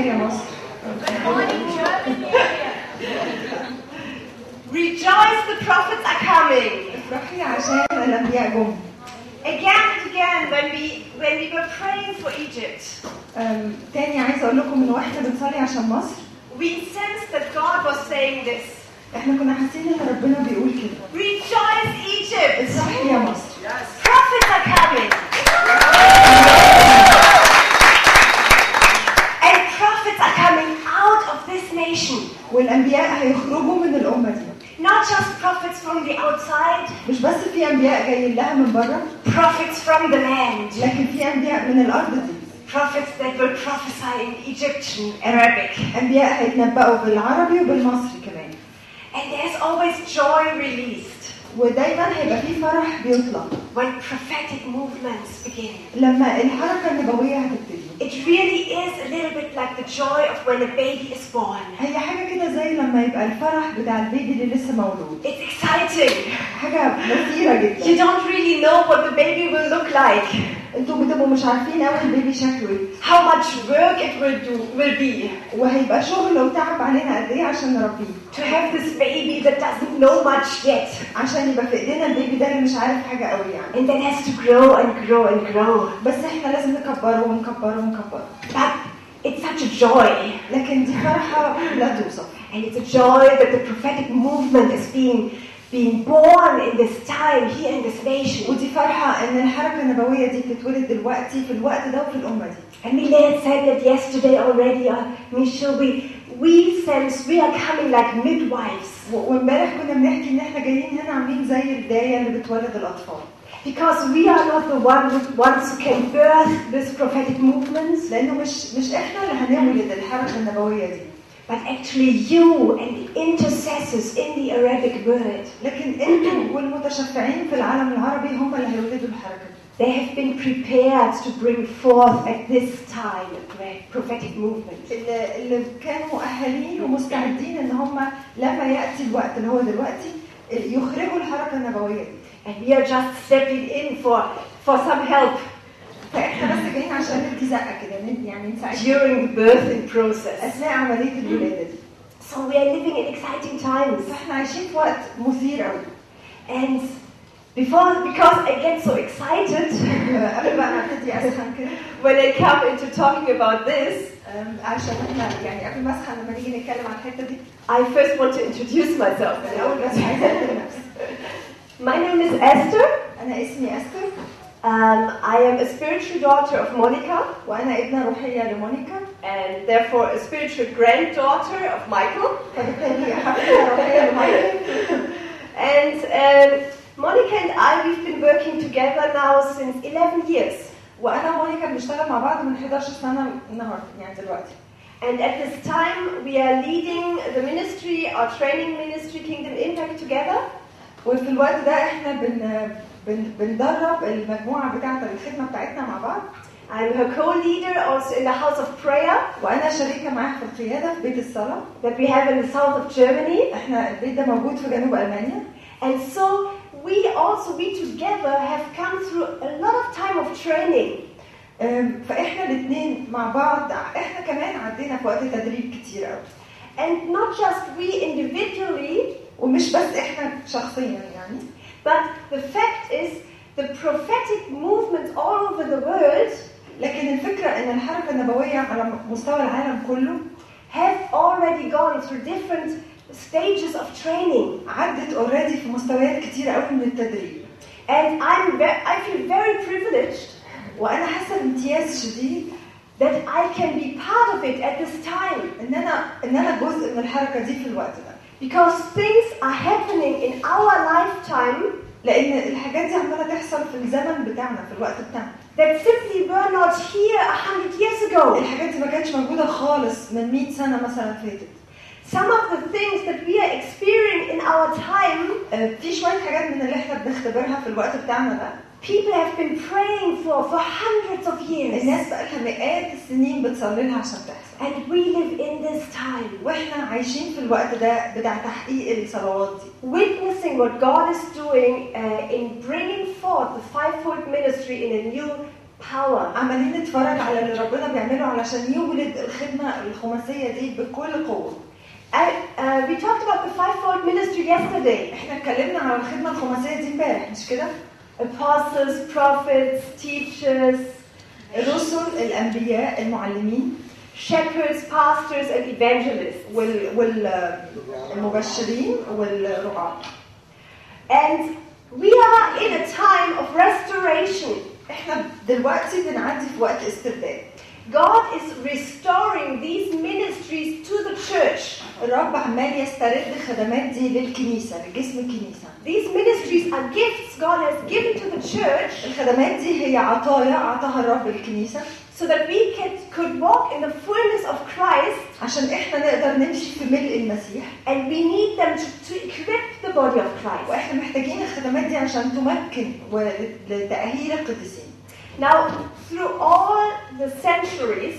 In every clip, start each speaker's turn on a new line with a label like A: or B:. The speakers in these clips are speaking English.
A: يا مصر
B: Rejoice, the prophets are coming.
A: افرحي عشان الانبياء جم
B: Again and again, when we when we were praying for Egypt,
A: أم، تاني عايزه اقول لكم ان واحنا بنصلي عشان مصر
B: we sensed that God was saying this.
A: احنا كنا حاسين ان ربنا بيقول كده
B: Rejoice, Egypt.
A: افرحي يا مصر
B: Prophets are coming.
A: والأنبياء هيخرجوا من الأمة دي
B: Not just prophets from the outside,
A: مش بس في أنبياء جايين لها من بره
B: prophets from the land.
A: لكن في أنبياء من الأرض دي
B: Prophets that will prophesy in Egyptian, Arabic.
A: أنبياء هيتنبأوا بالعربي وبالمصري كمان
B: And there's always joy released
A: ودايما هيبقى في فرح بيطلع
B: when prophetic movements begin.
A: لما الحركة النبوية هتبتدي
B: It really is a little bit like the joy of when a baby is born.
A: هي حاجه كده زي لما يبقى الفرح بتاع البيبي اللي لسه مولود
B: It's exciting.
A: حاجه مثيره
B: You
A: جدا
B: don't really know what the baby will look like,
A: أنتوا بتبقوا مش عارفين قوي البيبي شكله. إيه
B: how much work it will do will be.
A: وهيبقى شغل وتعب علينا قد إيه عشان نربيه.
B: To have this baby that doesn't know much yet.
A: عشان يبقى في إيدينا البيبي ده اللي مش عارف حاجة قوي يعني.
B: And then has to grow and grow and grow.
A: بس إحنا لازم نكبره ونكبره ونكبره.
B: But it's such a joy.
A: لكن دي فرحة لا توصف.
B: And it's a joy that the prophetic movement is being being born in this time here in this nation.
A: ودي فرحه ان الحركه النبويه دي بتتولد دلوقتي في الوقت ده وفي الامه دي
B: And Millet said that yesterday already, uh, Michelle, we, we sense we are coming like midwives.
A: و- وامبارح كنا بنحكي ان احنا جايين هنا عاملين زي البدايه اللي بتولد الاطفال
B: Because we are not the one, ones who can birth this prophetic movements,
A: لانه مش مش احنا اللي هنولد الحركه النبويه دي
B: but actually you and the intercessors in the Arabic world.
A: لكن انتوا والمتشفعين في العالم العربي هم اللي هيولدوا الحركه دي
B: They have been prepared to bring forth at this time a great prophetic movement.
A: اللي, اللي كانوا مؤهلين ومستعدين ان هم لما ياتي الوقت اللي هو دلوقتي يخرجوا الحركه النبويه دي
B: And we are just stepping in for, for some help
A: فاحنا بس جايين عشان ندي زقه كده ندي يعني نساعد
B: during the birthing process.
A: اثناء عمليه الولاده دي
B: So we are living in exciting times.
A: فاحنا عايشين في وقت مثير قوي
B: And before, because I get so excited
A: قبل بقى ما ابتدي اسخن كده
B: when I come into talking about this,
A: أم، عشان احنا يعني قبل ما اسخن لما نيجي نتكلم عن الحته دي
B: I first want to introduce myself.
A: الاول بس عايزه اقدم نفسي
B: My name is Esther.
A: انا اسمي استر
B: Um, I am a spiritual daughter of Monica
A: وانا ابنه روحيه لمونيكا
B: and therefore a spiritual granddaughter of Michael.
A: فبالتالي حفيده روحيه لمايكل
B: And um, Monica and I, we've been working together now since 11 years.
A: وانا ومونيكا بنشتغل مع بعض من 11 سنه النهارده يعني دلوقتي
B: And at this time, we are leading the ministry, our training ministry, Kingdom Impact, together.
A: وفي الوقت ده احنا بن بن بندرب المجموعه بتاعة الخدمة بتاعتنا مع بعض.
B: I'm her co-leader also in the House of Prayer.
A: وأنا شريكة معاها في القيادة في بيت الصلاة.
B: That we have in the south of Germany.
A: إحنا البيت ده موجود في جنوب ألمانيا.
B: And so we also, we together have come through a lot of time of training.
A: أم، فإحنا الاثنين مع بعض إحنا كمان عدينا في وقت تدريب كتير قوي
B: And not just we individually,
A: ومش بس إحنا شخصيا يعني.
B: but the fact is the prophetic movements all over the world
A: لكن الفكره ان الحركه النبويه على مستوى العالم كله
B: have already gone through different stages of training.
A: عدت اوريدي في مستويات كتير قوي من التدريب
B: And I'm ve- I feel very privileged
A: وانا حاسه بامتياز شديد
B: that I can be part of it at this time
A: ان انا ان انا جزء من الحركه دي في الوقت ده
B: because things are happening in our lifetime.
A: لأن الحاجات دي عمالة تحصل في الزمن بتاعنا في الوقت بتاعنا.
B: That simply were not here a hundred years ago.
A: الحاجات دي ما كانتش موجودة خالص من 100 سنة مثلا فاتت.
B: Some of the things that we are experiencing in our time,
A: آه، في شوية حاجات من اللي إحنا بنختبرها في الوقت بتاعنا ده.
B: people have been praying for for hundreds of years.
A: الناس بقى لها مئات السنين بتصلي لها عشان تحصل
B: And we live in this time,
A: واحنا عايشين في الوقت ده بتاع تحقيق الصلوات دي
B: witnessing what God is doing uh, in bringing forth the fivefold ministry in a new power.
A: عمالين نتفرج على اللي ربنا بيعمله يعمله علشان يولد الخدمه الخماسيه دي بكل قوه
B: And, uh, we talked about the fivefold ministry yesterday
A: احنا اتكلمنا على الخدمه الخماسيه دي امبارح مش كده
B: apostles, prophets, teachers,
A: الرسل الانبياء المعلمين
B: shepherds, pastors, and evangelists.
A: وال والمبشرين والرعاة
B: And we are in a time of restoration.
A: احنا دلوقتي بنعدي في وقت استرداد
B: God is restoring these ministries to the church.
A: الرب عمال يسترد الخدمات دي للكنيسه لجسم الكنيسه
B: These ministries are gifts God has given to the church
A: الخدمات دي هي عطايا اعطاها الرب للكنيسه
B: so that we can, could walk in the fullness of Christ
A: عشان إحنا نقدر نمشي في ملء المسيح
B: and we need them to, to equip the body of Christ.
A: وإحنا محتاجين الخدمات دي عشان تمكن ولتأهيل القديسين
B: Now, through all the centuries,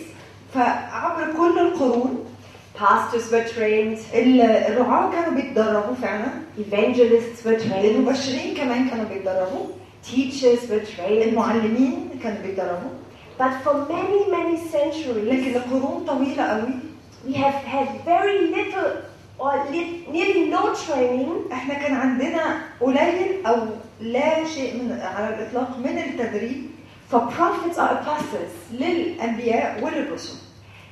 A: فعبر كل القرون
B: pastors were trained,
A: ال- الرعاة كانوا بيتدربوا فعلا
B: evangelists were trained,
A: المبشرين كمان كانوا بيتدربوا
B: teachers were trained.
A: المعلمين كانوا بيتدربوا
B: But for many, many
A: لكن
B: centuries,
A: لقرون طويلة قوي
B: we have had very little or nearly no training
A: إحنا كان عندنا قليل أو لا شيء من على الاطلاق من التدريب
B: for prophets or apostles.
A: للانبياء وللرسل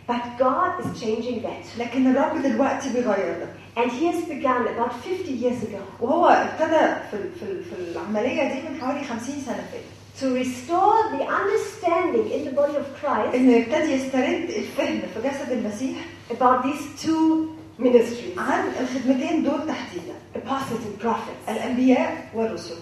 B: But God is changing that.
A: لكن الرب دلوقتي بيغير ده
B: And He has begun about 50 years ago
A: وهو ابتدى في في في العمليه دي من حوالي 50 سنه فاتت
B: to restore the understanding in the body of Christ
A: انه يبتدي يسترد الفهم في جسد المسيح
B: about these two ministries
A: عن الخدمتين دول تحديدا
B: apostles and prophets.
A: الانبياء والرسل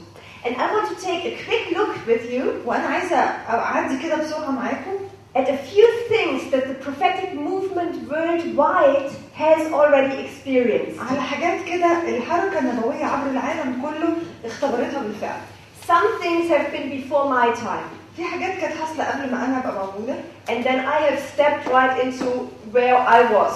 B: And I want to take a quick look with you
A: وانا عايزه اعدي كده بسرعه معاكم
B: at a few things that the prophetic movement worldwide has already experienced.
A: على حاجات كده الحركه النبويه عبر العالم كله اختبرتها بالفعل
B: Some things have been before my time,
A: في حاجات كانت حاصله قبل ما انا ابقى موجوده
B: and then I have stepped right into where I was.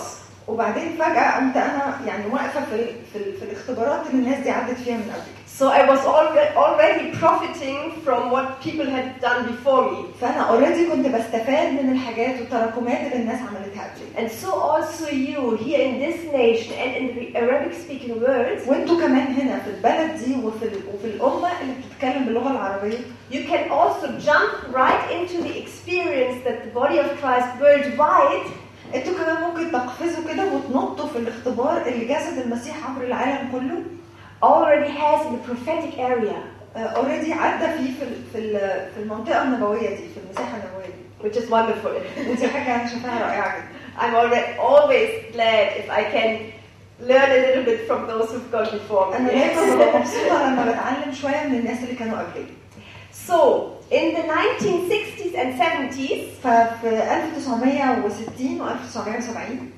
A: وبعدين فجاه قمت انا يعني واقفه في ال- في, ال- في الاختبارات اللي الناس دي عدت فيها من قبل كده
B: So I was alre- already profiting from what people had done before me.
A: فانا اوريدي كنت بستفاد من الحاجات والتراكمات اللي الناس عملتها قبل كده
B: And so also you here in this nation and in the Arabic speaking world,
A: وانتوا كمان هنا في البلد دي وفي ال- وفي الامه اللي بتتكلم باللغه العربيه
B: you can also jump right into the experience that the body of Christ worldwide
A: انتوا كمان ممكن تقفزوا كده وتنطوا في الاختبار اللي جسد المسيح عبر العالم كله
B: already has in the prophetic area,
A: اوريدي عدى فيه في ال- في ال- في المنطقه النبويه دي في المساحه النبويه دي
B: which is wonderful.
A: ودي حاجه انا شايفاها رائعه جدا
B: I'm already always glad if I can learn a little bit from those who've gone before
A: انا
B: me.
A: دايما ببقى مبسوطه لما بتعلم شويه من الناس اللي كانوا قبلي
B: so, in the 1960s and 70s,
A: ففي 1960 و 1970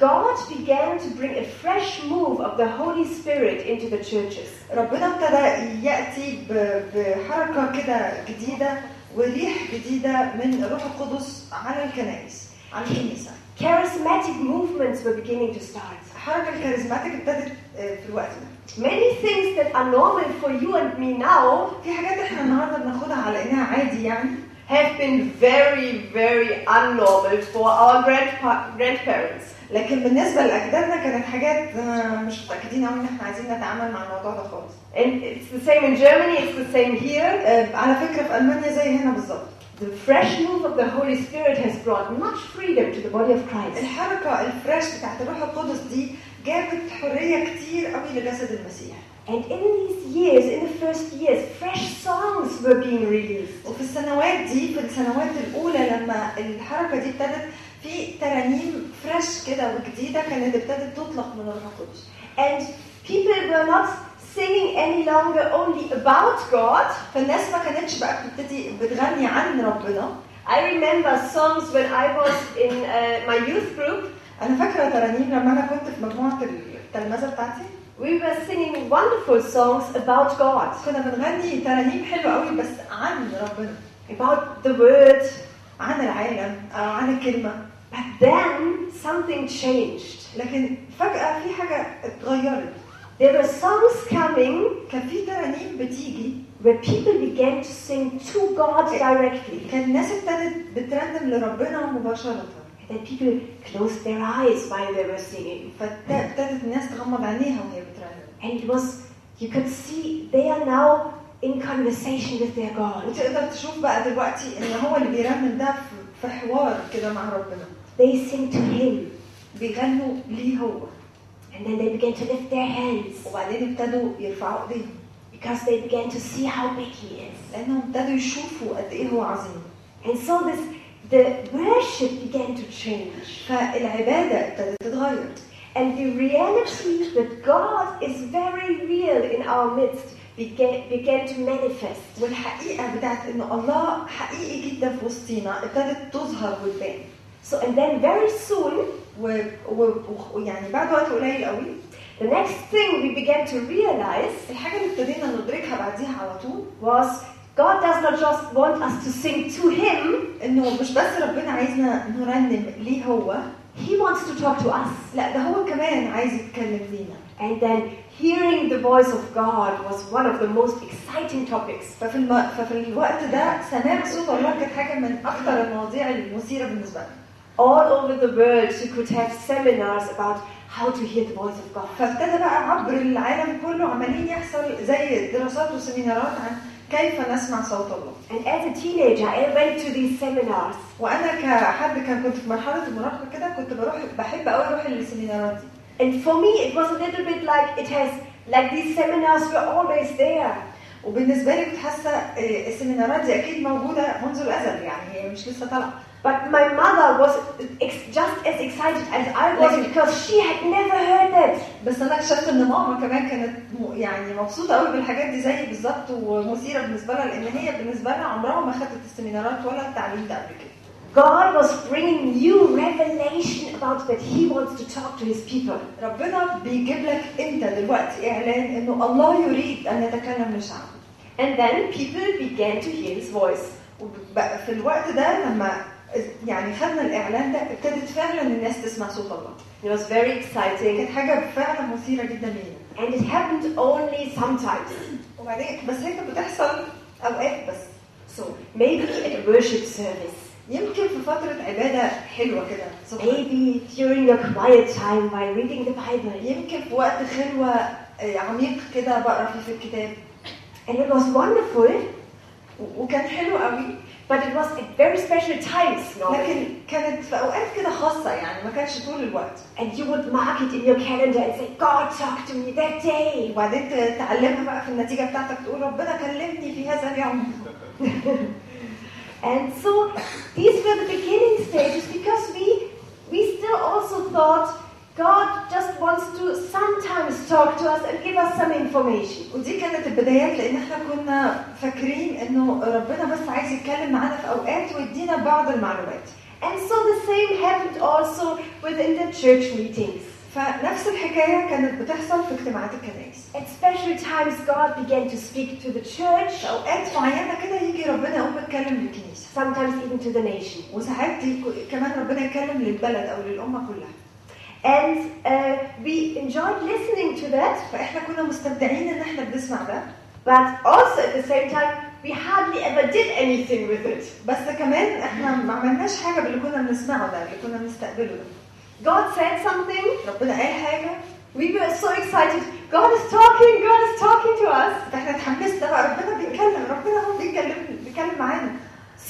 B: God began to bring a fresh move of the Holy Spirit into the churches.
A: ربنا ابتدى ياتي ب- بحركه كده جديده وريح جديده من الروح القدس على الكنائس على الكنيسه
B: Charismatic movements were beginning to start.
A: الحركه الكاريزماتيك ابتدت آه، في الوقت ده
B: Many things that are normal for you and me now
A: في حاجات احنا النهارده بناخدها على انها عادي يعني
B: have been very, very unnormal for our grandpa- grandparents.
A: لكن بالنسبة لأجدادنا كانت حاجات آه، مش متأكدين قوي إن إحنا عايزين نتعامل مع الموضوع ده خالص
B: And it's the same in Germany, it's the same here.
A: آه، على فكرة في ألمانيا زي هنا بالظبط
B: The fresh move of the Holy Spirit has brought much freedom to the body of Christ.
A: الحركة الفريش بتاعت الروح القدس دي جابت حرية كتير قوي لجسد المسيح
B: And in these years, in the first years, fresh songs were being released.
A: وفي السنوات دي في السنوات الأولى لما الحركة دي ابتدت في ترانيم فريش كده وجديدة كانت ابتدت تطلق من القدس
B: And people were not singing any longer only about God.
A: فالناس ما كانتش بقى بتبتدي بتغني عن ربنا
B: I remember songs when I was in uh, my youth group.
A: أنا فاكرة ترانيم لما أنا كنت في مجموعة التلمذه بتاعتي
B: We were singing wonderful songs about God,
A: كنا بنغني ترانيم حلوة قوي بس عن ربنا
B: about the Word.
A: عن العالم أو عن الكلمة
B: But then something changed.
A: لكن فجاه في حاجة اتغيرت
B: There were songs coming
A: كان في ترانيم بتيجي
B: where people began to sing to God directly.
A: كان الناس ابتدت بترنم لربنا مباشرة
B: That people closed their eyes while they were singing.
A: فابتدت الناس تغمض عينيها وهي بترنم
B: And it was, you could see they are now in conversation with their God.
A: وتقدر تشوف بقى دلوقتي ان هو اللي بيرنم ده في حوار كده مع ربنا
B: They sing to Him.
A: بيغنوا ليه هو
B: And then they began to lift their hands
A: وبعدين ابتدوا يرفعوا ايديهم
B: because they began to see how big He is.
A: لانهم ابتدوا يشوفوا قد ايه هو عظيم
B: And so this, the worship began to change.
A: فالعباده ابتدت تتغير
B: And the reality that God is very real in our midst began, began to manifest.
A: والحقيقه بتاعت ان الله حقيقي جدا في وسطينا ابتدت تظهر وتبان
B: So, and then very soon,
A: و- و- ويعني بعد وقت قليل قوي
B: the next thing we began to realize
A: الحاجه اللي ابتدينا ندركها بعديها على طول
B: was God does not just want us to sing to Him,
A: انه مش بس ربنا عايزنا نرنم ليه هو
B: He wants to talk to us.
A: لا ده هو كمان عايز يتكلم لينا
B: And then hearing the voice of God was one of the most exciting topics.
A: ففي الم... ففي الوقت ده سماع صوت الله كانت حاجه من اكثر المواضيع المثيره بالنسبه لنا
B: All over the world, you could have seminars about how to hear the voice of God.
A: فابتدى بقى عبر العالم كله عمالين يحصل زي دراسات وسيمينارات عن كيف نسمع صوت الله
B: And as a teenager, I went to these seminars.
A: وأنا كحد كان كنت في مرحلة المراهقة كده كنت بروح بحب قوي أروح السيمينارات دي
B: And for me, it was a little bit like it has, like these seminars were always there.
A: وبالنسبة لي كنت حاسة آه، السيمينارات دي أكيد موجودة منذ الأزل يعني هي مش لسه طالعة
B: But my mother was ex- just as excited as I was
A: Like-
B: because she had never heard that.
A: بس انا اكتشفت ان ماما كمان كانت م- يعني مبسوطه قوي بالحاجات دي زي بالظبط ومثيره بالنسبه لها لان هي بالنسبه لها عمرها ما خدت السيمينارات ولا التعليم ده قبل كده
B: God was bringing new revelation about that He wants to talk to His people.
A: ربنا بيجيب لك انت دلوقتي اعلان انه الله يريد ان يتكلم لشعبه
B: And then people began to hear His voice.
A: وبقى في الوقت ده لما يعني خدنا الإعلان ده ابتدت فعلا الناس تسمع صوت الله
B: It was very exciting.
A: كانت حاجة فعلا مثيرة جدا لينا
B: And it happened only sometimes.
A: وبعدين بس هي كانت بتحصل أوقات بس
B: So maybe at worship service.
A: يمكن في فترة عبادة حلوة كده.
B: Maybe during a quiet time while reading the Bible.
A: يمكن في وقت خلوة آه، عميق كده بقرأ فيه في الكتاب
B: And it was wonderful,
A: وكان حلو قوي
B: but it was at very special times. normally.
A: لكن كانت في اوقات كده خاصه يعني ما كانش طول الوقت
B: And you would mark it in your calendar and say, God talked to me that day.
A: وبعدين ت- تعلمها بقى في النتيجه بتاعتك تقول ربنا كلمني في هذا اليوم
B: And so these were the beginning stages because we we talk to us and give us some information.
A: ودي كانت البدايات لأن إحنا كنا فاكرين إنه ربنا بس عايز يتكلم معانا في أوقات ويدينا بعض المعلومات
B: And so the same happened also within the church meetings.
A: فنفس الحكاية كانت بتحصل في اجتماعات الكنائس
B: At special times, God began to speak to the church,
A: في أوقات معينة كده يجي ربنا يقوم يتكلم للكنيسة
B: sometimes even to the nation.
A: وساعات كمان ربنا يتكلم للبلد أو للأمة كلها
B: And uh, we enjoyed listening to that,
A: فاحنا كنا مستمتعين ان احنا بنسمع ده
B: but also at the same time, we hardly ever did anything with it.
A: بس كمان احنا ما عملناش حاجه باللي كنا بنسمعه ده اللي كنا بنستقبله ده
B: God said something,
A: ربنا قال حاجه
B: we were so excited. God is talking, God is talking to us.
A: فاحنا اتحمسنا بقى ربنا بيتكلم ربنا هو بيتكلم بيتكلم معانا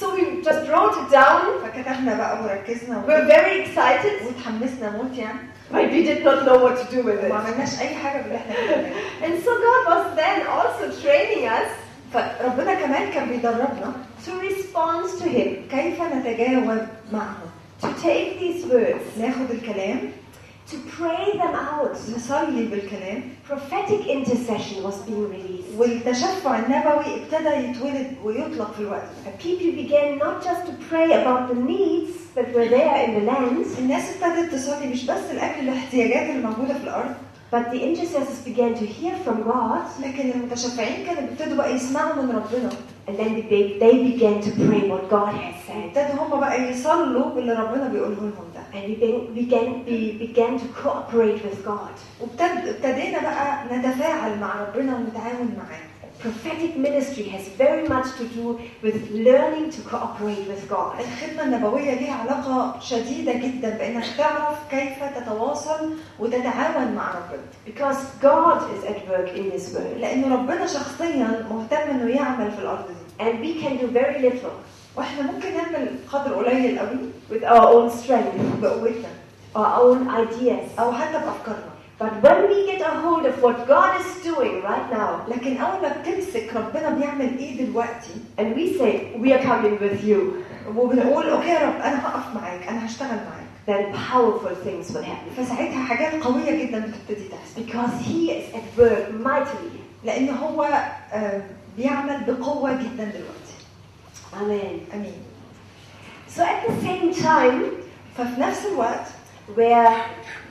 B: So we just wrote it down.
A: فكتبنا بقى وركزنا
B: We're very excited,
A: واتحمسنا موت يعني
B: but we did not know what to do with
A: وما
B: it.
A: عملناش اي حاجه باللي احنا بنعمله
B: And so God was then also training us
A: فربنا كمان كان بيدربنا
B: to respond to Him,
A: كيف نتجاوب معه
B: to take these words,
A: ناخد الكلام
B: to pray them out.
A: نصلي بالكلام
B: Prophetic intercession was being released.
A: والتشفع النبوي ابتدى يتولد ويطلق في الوقت ده
B: And people began not just to pray about the needs that were there in the land,
A: الناس ابتدت تصلي مش بس لاجل الاحتياجات اللي موجوده في الارض
B: but the intercessors began to hear from God,
A: لكن المتشفعين كانوا بيبتدوا بقى يسمعوا من ربنا
B: And then they, they began to pray what God had said.
A: ابتدوا هم بقى يصلوا باللي ربنا بيقوله لهم ده
B: And we began, began, we began to cooperate with God.
A: وابتدينا بقى نتفاعل مع ربنا ونتعاون معاه
B: prophetic ministry has very much to do with learning to cooperate with God.
A: الخدمة النبوية ليها علاقة شديدة جدا بأنك تعرف كيف تتواصل وتتعاون مع ربنا
B: Because God is at work in this world.
A: لأن ربنا شخصيا مهتم إنه يعمل في الأرض دي
B: And we can do very little
A: وإحنا ممكن نعمل قدر قليل قوي
B: with our own strength,
A: بقوتنا
B: our own ideas.
A: أو حتى بأفكارنا
B: But when we get a hold of what God is doing right now,
A: لكن أول ما بتمسك ربنا بيعمل إيه دلوقتي
B: and we say, We are coming with you,
A: وبنقول أوكي يا رب أنا هقف معاك أنا هشتغل معاك
B: then powerful things will happen.
A: فساعتها حاجات قوية جدا بتبتدي تحصل
B: Because He is at work mightily.
A: لأن هو آه، بيعمل بقوة جدا دلوقتي
B: Amen.
A: أمين
B: So at the same time,
A: ففي نفس الوقت
B: where uh,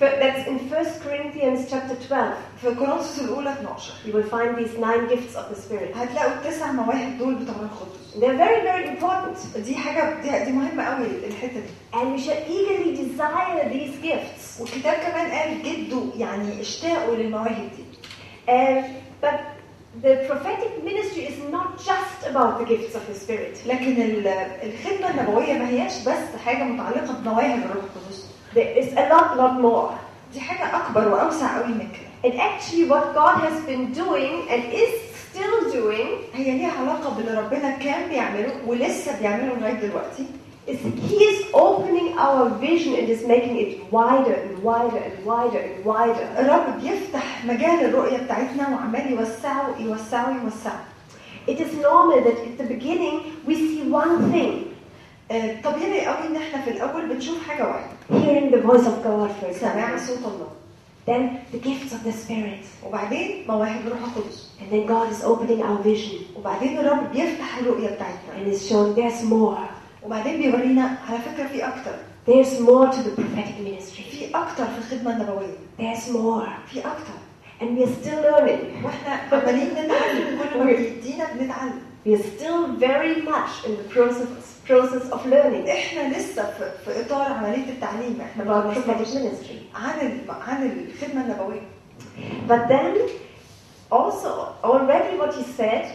B: That's in 1 Corinthians chapter 12.
A: في كورنثوس الاولى 12
B: You will find these nine gifts of the Spirit.
A: هتلاقوا التسع مواهب دول بتوع الروح القدس
B: They're very, very important.
A: دي حاجة دي, دي مهمه قوي الحته دي
B: And we should eagerly desire these gifts.
A: والكتاب كمان قال جدوا يعني اشتاقوا للمواهب دي
B: And, but the prophetic ministry is not just about the gifts of the Spirit.
A: لكن ال- الخدمه النبويه ما هياش بس حاجة متعلقه بمواهب الروح القدس
B: There is a lot, lot more.
A: دي حاجه اكبر واوسع قوي من كده
B: And actually, what God has been doing and is still doing
A: هي ليها علاقه باللي ربنا كان بيعمله ولسه بيعمله لغايه دلوقتي
B: is He is opening our vision and is making it wider and wider and wider and wider.
A: الرب بيفتح مجال الرؤية بتاعتنا وعمال يوسعه يوسعه يوسعه.
B: It is normal that at the beginning we see one thing,
A: آه، طبيعي قوي ان احنا في الاول بنشوف حاجة واحدة
B: hearing the voice of God, for
A: سماع
B: example.
A: صوت الله
B: Then the gifts of the Spirit.
A: وبعدين مواهب الروح القدس
B: And then God is opening our vision
A: وبعدين الرب بيفتح الرؤية بتاعتنا
B: and is showing there's more.
A: وبعدين بيورينا على فكرة في أكتر
B: There's more to the prophetic ministry.
A: في أكتر في الخدمة النبوية
B: There's more.
A: في أكتر
B: And we're still learning.
A: واحنا عمالين نتعلم كل ما بيدينا بنتعلم
B: We're still very much in the process, process of learning
A: احنا لسه في, في إطار عملية التعليم احنا
B: about
A: ما
B: prophetic
A: بنسمعش
B: ministry.
A: عن ال- عن الخدمة النبوية
B: But then, also, already what he said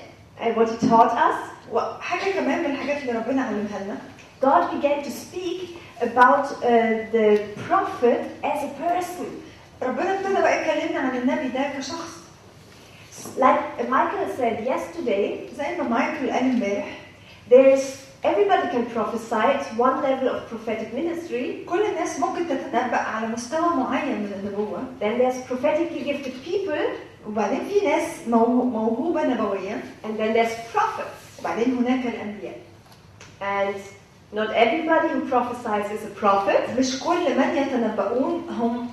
B: and what he taught us,
A: وحاجة كمان من الحاجات اللي ربنا علمها لنا
B: God began to speak about uh, the prophet as a person.
A: ربنا ابتدى بقى يكلمنا عن النبي ده كشخص
B: Like Michael said yesterday,
A: زي ما مايكل قال امبارح
B: there's everybody can prophesy. It's one level of prophetic ministry.
A: كل الناس ممكن تتنبأ على مستوى معين من النبوة
B: Then there's prophetically gifted people,
A: وبعدين في ناس مو- موهوبة نبويا
B: and then there's prophets.
A: وبعدين هناك الأنبياء
B: And not everybody who prophesies is a prophet,
A: مش كل من يتنبؤون هم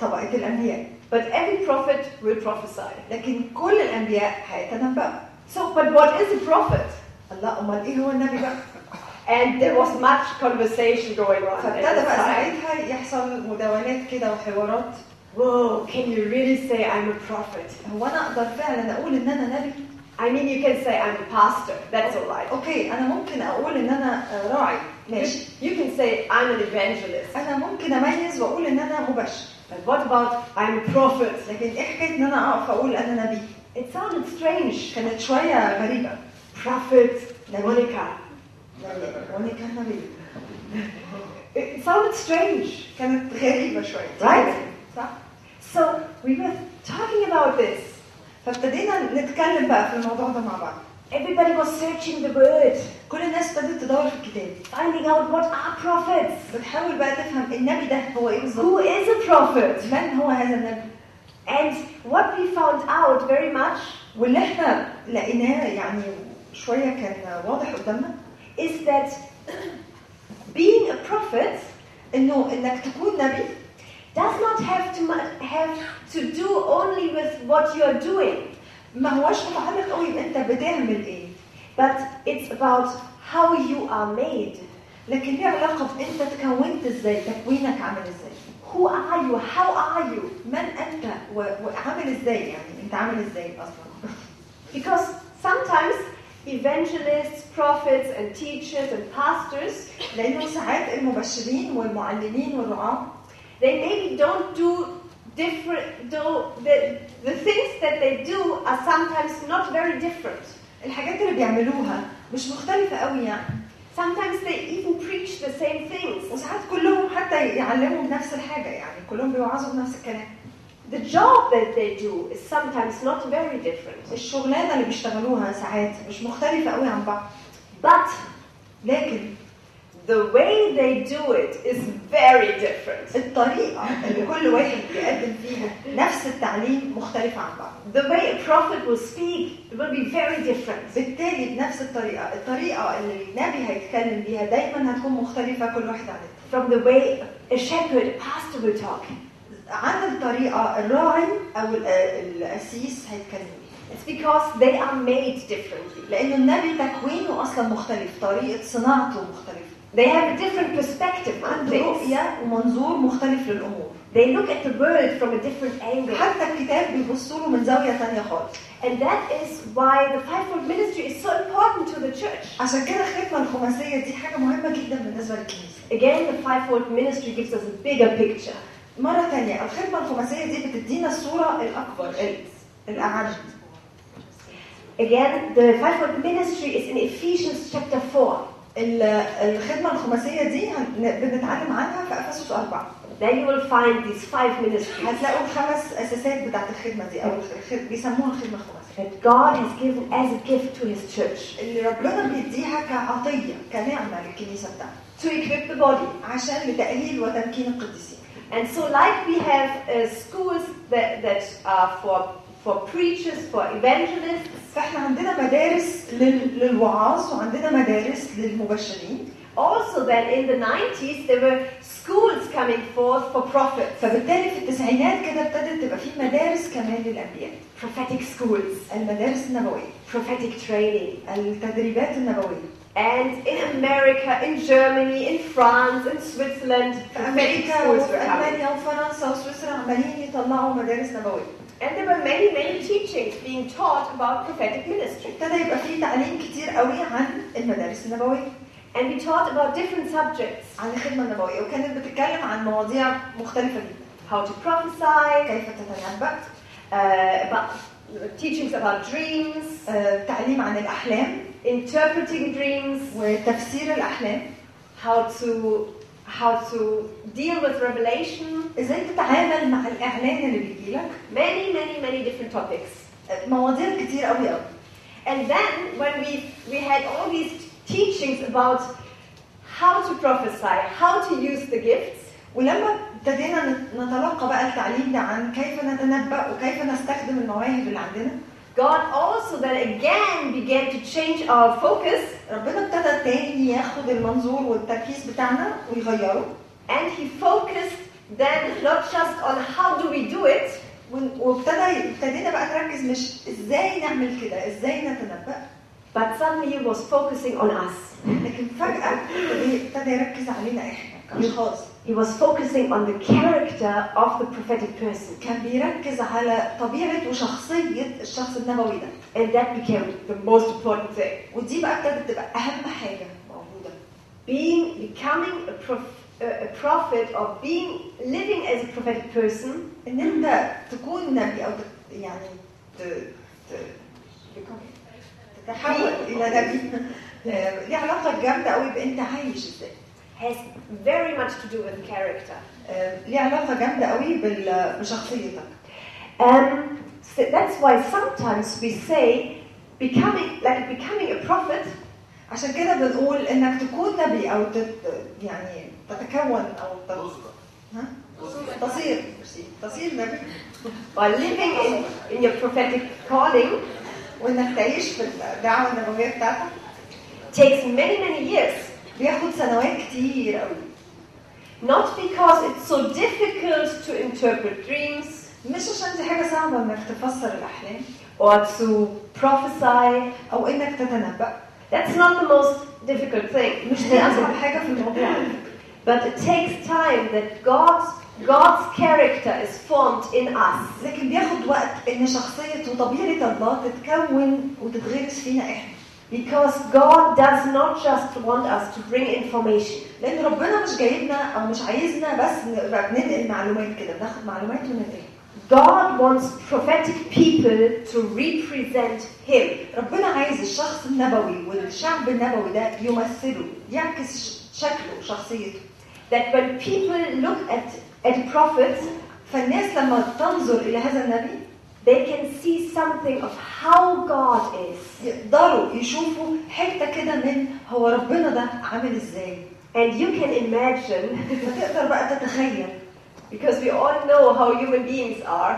A: طبقة الأنبياء
B: but every prophet will prophesy.
A: لكن كل الأنبياء هيتنبأوا
B: So, but what is a prophet?
A: الله أمال إيه هو النبي بقى؟
B: And there was much conversation going on. at
A: فابتدى
B: the
A: بقى
B: time.
A: ساعتها يحصل مداولات كده وحوارات
B: Whoa, can you really say I'm a prophet?
A: هو أنا أقدر فعلا أقول إن أنا نبي؟
B: I mean, you can say I'm a pastor. That's all right.
A: أوكي أنا ممكن أقول إن أنا آه، راعي
B: You,
A: ماشي
B: you can say I'm an evangelist.
A: أنا ممكن أميز وأقول إن أنا مبشر
B: But what about I'm a prophet?
A: لكن إيه حكاية إن أنا أقف أقول أنا نبي؟
B: It sounded strange.
A: كانت شوية غريبة
B: Prophet,
A: نبي
B: Monica.
A: وأنا كان نبي
B: It sounded strange.
A: كانت غريبة شوية
B: Right.
A: صح؟
B: So we were talking about this.
A: فابتدينا نتكلم بقى في الموضوع ده مع بعض
B: Everybody was searching the word,
A: كل الناس ابتدت تدور في الكتاب
B: finding out what are prophets.
A: بتحاول بقى تفهم النبي ده هو ايه بالظبط
B: Who is a prophet?
A: من هو هذا النبي
B: And what we found out very much
A: واللي احنا لقيناه يعني شويه كان واضح قدامنا
B: is that being a prophet
A: انه انك تكون نبي
B: does not have to mu- have to do only with what you are doing,
A: ما هوش متعلق قوي بانت بتعمل ايه
B: but it's about how you are made.
A: لكن ليه علاقه بانت تكونت ازاي تكوينك عامل ازاي
B: Who are you? How are you?
A: من انت و- وعامل ازاي يعني انت عامل ازاي اصلا
B: Because sometimes evangelists, prophets, and teachers and pastors
A: لأنه ساعات المبشرين والمعلمين والرعاه
B: they maybe don't do different. Though the the things that they do are sometimes not very different.
A: الحاجات اللي بيعملوها مش مختلفه قوي يعني
B: Sometimes they even preach the same things.
A: وساعات كلهم حتى يعلموا بنفس الحاجة يعني كلهم بيوعظوا بنفس الكلام
B: The job that they do is sometimes not very different.
A: الشغلانة اللي بيشتغلوها ساعات مش مختلفة قوي عن بعض
B: But
A: لكن
B: the way they do it is very different.
A: الطريقة اللي كل واحد بيقدم فيها نفس التعليم مختلفة عن بعض
B: The way a prophet will speak will be very different.
A: بالتالي بنفس الطريقة الطريقة اللي النبي هيتكلم بيها دايما هتكون مختلفة كل واحد عن التاني
B: From the way a shepherd, a pastor will talk.
A: عن الطريقة الراعي ال- القسيس هيتكلم
B: It's because they are made differently.
A: لأنه النبي تكوينه أصلا مختلف طريقه صناعته مختلفه
B: They have a different perspective on
A: عنده
B: things.
A: رؤيه ومنظور مختلف للامور
B: They look at the world from a different angle.
A: حتى الكتاب بيبصوا له من زاويه تانية خالص
B: And that is why the fivefold ministry is so important to the church.
A: عشان كده الخدمه الخماسيه دي حاجة مهمه جدا بالنسبة للكنيسه
B: Again, the fivefold ministry gives us a bigger picture.
A: مرة تانية الخدمة الخماسية دي بتدينا الصورة الأكبر ال- الاعم
B: Again, the fivefold ministry is in Ephesians chapter 4.
A: ال- الخدمة الخماسية دي بنتعلم عنها في إفسس أربعة.
B: There you will find these five ministries.
A: هتلاقوا الخمس أساسات بتاعت الخدمة دي الخ- بيسموها الخدمة الخماسية.
B: That God has given as a gift to His church.
A: اللي ربنا بيديها كعطية كنعمة للكنيسة بتاعته
B: to equip the body.
A: عشان لتأهيل وتمكين القديسين.
B: And so, like we have uh, schools that, that are for, for preachers, for evangelists,
A: فاحنا عندنا مدارس لل- للوعاظ وعندنا مدارس للمبشرين
B: also then in the 90s there were schools coming forth for prophets,
A: فبالتالي في التسعينات كده ابتدت تبقى في مدارس كمان للانبياء
B: prophetic schools,
A: المدارس النبويه
B: prophetic training.
A: التدريبات النبويه
B: And in America, in Germany, in France, in Switzerland,
A: في
B: prophetic
A: امريكا
B: schools
A: وفي
B: were coming.
A: المانيا وفرنسا وسويسرا عمالين يطلعوا مدارس نبويه
B: And there were many, many teachings being taught about prophetic ministry.
A: ابتدى يبقى في تعليم كتير قوي عن المدارس النبويه
B: And we taught about different subjects.
A: عن الخدمه النبويه وكانت بتتكلم عن مواضيع مختلفه جدا
B: How to prophesy,
A: كيف تتنبأ
B: uh, about teachings about dreams,
A: آه، تعليم عن الاحلام
B: interpreting dreams,
A: وتفسير الاحلام
B: how to how to deal with revelation,
A: ازاي تتعامل مع الاعلان اللي بيجيلك
B: many, many, many different topics.
A: آه، مواضيع كتير قوي قوي
B: And then when we we had all these teachings about how to prophesy, how to use the gifts,
A: ولما ابتدينا نت- نتلقى بقى التعليم ده عن كيف نتنبأ وكيف نستخدم المواهب اللي عندنا
B: God also then again began to change our focus.
A: ربنا ابتدى تاني ياخد المنظور والتركيز بتاعنا ويغيره.
B: And he focused then not just on how do we do it,
A: وابتدى ابتدينا بقى نركز مش إزاي نعمل كده إزاي نتنبأ.
B: But suddenly he was focusing on us.
A: لكن فجأة ابتدى يركز علينا إحنا كأشخاص.
B: He was focusing on the character of the prophetic person.
A: كان بيركز على طبيعة وشخصية الشخص النبوي ده
B: And that became the most important thing.
A: ودي بقى ابتدت تبقى أهم حاجة موجودة
B: Being, becoming a, prof, a, prophet or being, living as a prophetic person
A: ان انت تكون نبي تت- يعني ت... ت... تتحول إلى نبي آه، ليه علاقه جامده قوي بانت عايش إزاي
B: has very much to do with character.
A: آه، ليه علاقه جامده قوي بال... بشخصيتك
B: Um, so that's why sometimes we say becoming, like becoming a prophet
A: عشان كده بنقول انك تكون نبي او تت... يعني تتكون او ت... ها؟ تصير تصير نبي
B: By living in, in your prophetic calling
A: وانك تعيش في الدعوه النبويه بتاعتك
B: takes many, many years.
A: بياخد سنوات كتير قوي
B: Not because it's so difficult to interpret dreams
A: مش عشان دي حاجة صعبه انك تفسر الاحلام
B: or to prophesy.
A: أو انك تتنبأ
B: That's not the most difficult thing.
A: مش دي اصعب حاجة في الموضوع
B: But it takes time that God's God's character is formed in us.
A: لكن بياخد وقت ان شخصيه وطبيعه الله تتكون وتتغرس فينا إحنا
B: Because God does not just want us to bring information.
A: لأن ربنا مش جايبنا أو مش عايزنا بس نبقى بننقل معلومات كده بناخد معلومات وننقلها
B: God wants prophetic people to represent Him.
A: ربنا عايز الشخص النبوي والشعب النبوي ده يمثله يعكس شكله وشخصيته
B: That when people look at, at prophets,
A: فالناس لما تنظر إلى هذا النبي
B: they can see something of how God is.
A: يقدروا يشوفوا حته كده من هو ربنا ده عامل ازاي
B: And you can imagine,
A: فتقدر بقى تتخيل
B: because we all know how human beings are,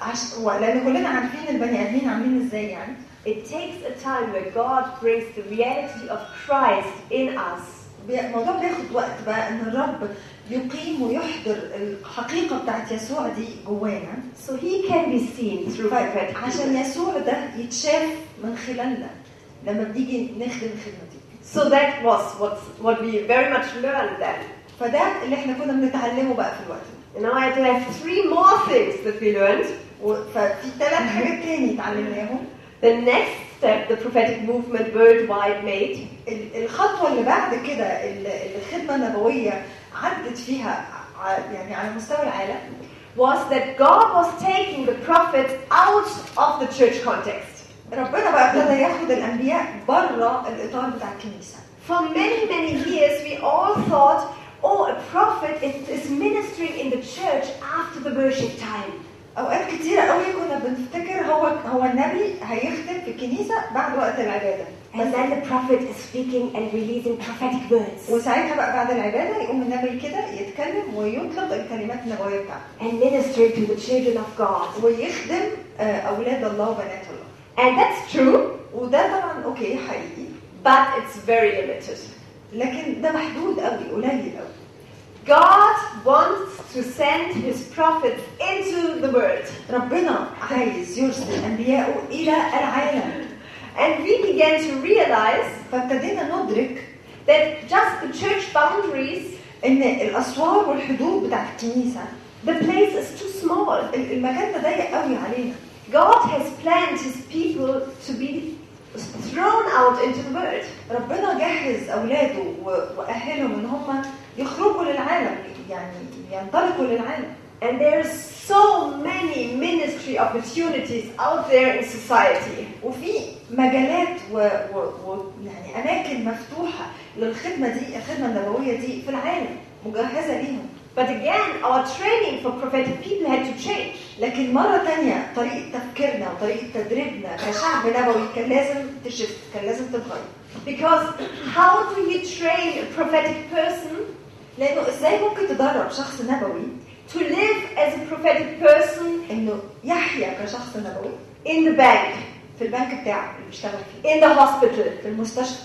A: عش... لان كلنا عارفين البني ادمين عاملين ازاي يعني
B: it takes a time where God brings the reality of Christ in us.
A: بي- الموضوع بياخد وقت بقى ان الرب يقيم ويحضر الحقيقة بتاعت يسوع دي جوانا
B: So He can be seen through prophetic.
A: عشان يسوع ده يتشاف من خلالنا لما بنيجي نخدم الخدمه دي
B: So that was what, what we very much learned then.
A: فده اللي إحنا كنا بنتعلمه بقى في الوقت ده
B: now I have three more things that we learned.
A: ففي ثلاث حاجات تاني اتعلمناهم
B: The next step the prophetic movement worldwide made
A: ال- الخطوة اللي بعد كده الخدمة النبوية عدت فيها ع- يعني على مستوى العالم
B: was that God was taking the prophets out of the church context.
A: ربنا بقى ابتدى ياخد الانبياء بره الاطار بتاع الكنيسه
B: For many, many years, we all thought, oh, a prophet is, is ministering in the church after the worship time.
A: اوقات كتيره قوي كنا بنفتكر هو هو النبي هيخدم في الكنيسه بعد وقت العباده
B: And then the prophet is speaking and releasing prophetic words
A: وساعتها بقى بعد العباده يقوم النبي كده يتكلم ويطلق الكلمات النبويه بتاعته
B: and minister to the children of God.
A: ويخدم آه، اولاد الله وبنات الله
B: And that's true,
A: وده طبعا اوكي حقيقي
B: but it's very limited.
A: لكن ده محدود قوي قليل قوي
B: God wants to send his prophets into the world.
A: ربنا عايز يرسل انبيائه الى العالم
B: And we began to realize
A: فابتدينا ندرك
B: that just the church boundaries,
A: ان الاسوار والحدود بتاعت الكنيسه
B: the place is too small.
A: ال- المكان ده ضيق قوي علينا
B: God has planned his people to be thrown out into the world.
A: ربنا جهز اولاده و- واهلهم ان هم يخرجوا للعالم يعني ينطلقوا للعالم
B: And there's so many ministry opportunities out there in society.
A: وفي مجالات و... و... و... يعني أماكن مفتوحة للخدمة دي الخدمة النبويه دي في العالم مجهزة ليهم.
B: But again, our training for prophetic people had to change.
A: لكن مرة تانية طريقة تفكيرنا وطريقة تدريبنا كشعب نبوي كان لازم تشفت كان لازم تتغير.
B: Because how do you train a prophetic person?
A: لأنه إزاي ممكن تدرب شخص نبوي
B: to live as a prophetic person
A: إنه يحيا كشخص نبوي
B: in the bank,
A: في البنك بتاعه اللي بيشتغل فيه
B: in the hospital,
A: في المستشفى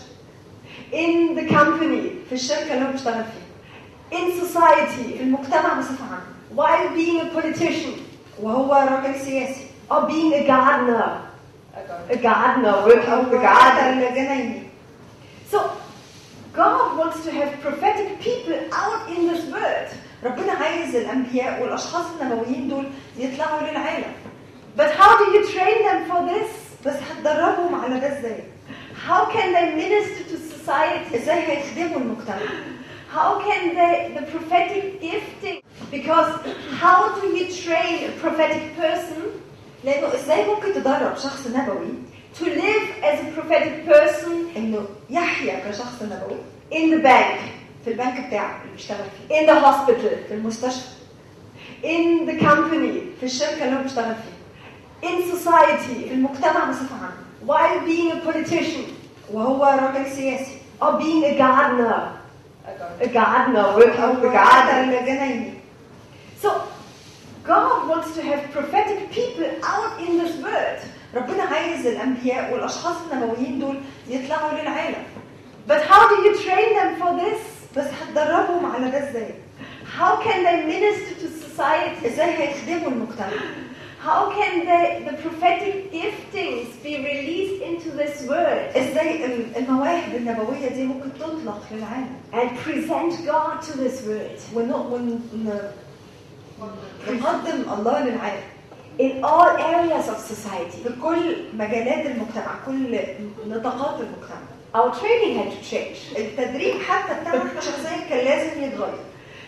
B: in the company,
A: في الشركة اللي هو بيشتغل فيها
B: in society,
A: في المجتمع بصفة عامة
B: while being a politician
A: وهو راجل سياسي
B: or being a gardener, a gardener working
A: أو
B: with the garden.
A: راجل جنايني
B: So God wants to have prophetic people out in this world.
A: ربنا عايز الأنبياء والأشخاص النبويين دول يطلعوا للعالم
B: But how do you train them for this?
A: بس هتدربهم على ده إزاي؟
B: How can they minister to society?
A: إزاي هيخدموا المجتمع؟
B: How can they, the prophetic gifting? Because how do you train a prophetic person
A: لأنه إزاي ممكن تدرب شخص نبوي
B: to live as a prophetic person
A: انه يحيا كشخص نبوي
B: in the bank,
A: في البنك بتاعه اللي بيشتغل فيه
B: in the hospital,
A: في المستشفى
B: in the company,
A: في الشركة اللي هو بيشتغل فيها
B: in
A: في
B: society,
A: المجتمع بصفه عامه
B: while being a politician
A: وهو راجل سياسي
B: or being a gardener, a gardener working
A: او
B: with the garden.
A: راجل جنايني
B: So God wants to have prophetic people out in this world.
A: ربنا عايز الانبياء والاشخاص النبويين دول يطلعوا للعالم
B: But how do you train them for this?
A: بس هتدربهم على ده ازاي
B: How can they minister to society?
A: ازاي هيخدموا المجتمع
B: How can the, the prophetic giftings be released into this world
A: إزاي ال- المواهب النبوية دي ممكن تطلق للعالم؟
B: And present God to this world
A: ونقدم الله للعالم.
B: In all areas of society?
A: في كل مجالات المجتمع كل نطاقات المجتمع.
B: Our training had to change.
A: التدريب حتى بتاعنا إحنا شخصيا كان لازم يتغير.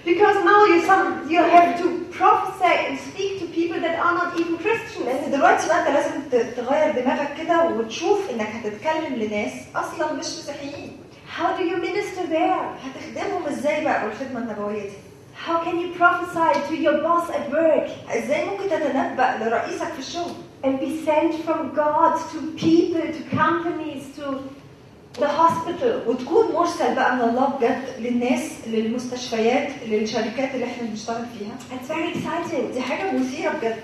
B: because now you some you have to prophesy and speak to people that are not even Christians.
A: لان دلوقتي بقى انت لازم ت- تغير دماغك كده وتشوف انك هتتكلم لناس اصلا مش مسيحيين
B: How do you minister there?
A: هتخدمهم ازاي بقى بالخدمه النبويه دي
B: How can you prophesy to your boss at work
A: ازاي ممكن تتنبأ لرئيسك في الشغل
B: and be sent from God to people, to companies, to the hospital?
A: وتكون مرسل بقى من الله بجد للناس للمستشفيات للشركات اللي إحنا بنشتغل فيها
B: It's very exciting.
A: دي حاجة مثيره بجد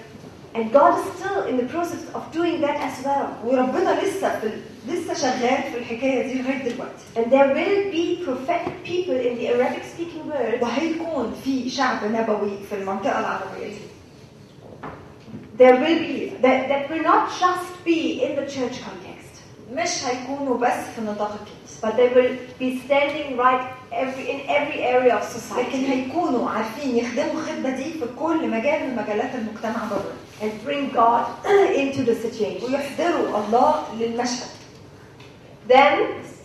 B: And God is still in the process of doing that as well.
A: وربنا لسه في لسه شغال في الحكاية دي لغايه دلوقتي
B: And there will be prophetic people in the Arabic speaking world.
A: وهيكون في شعب نبوي في المنطقة العربيه دي
B: There will be, that, that will not just be in the church context,
A: مش هيكونوا بس في نطاق الكنيسة
B: but they will be standing right every, in every area of
A: لكن
B: society
A: هيكونوا عارفين يخدموا الخدمة دي في كل مجال من مجالات المجتمع بره
B: and bring God into the situation.
A: ويحضروا الله للمشهد
B: Then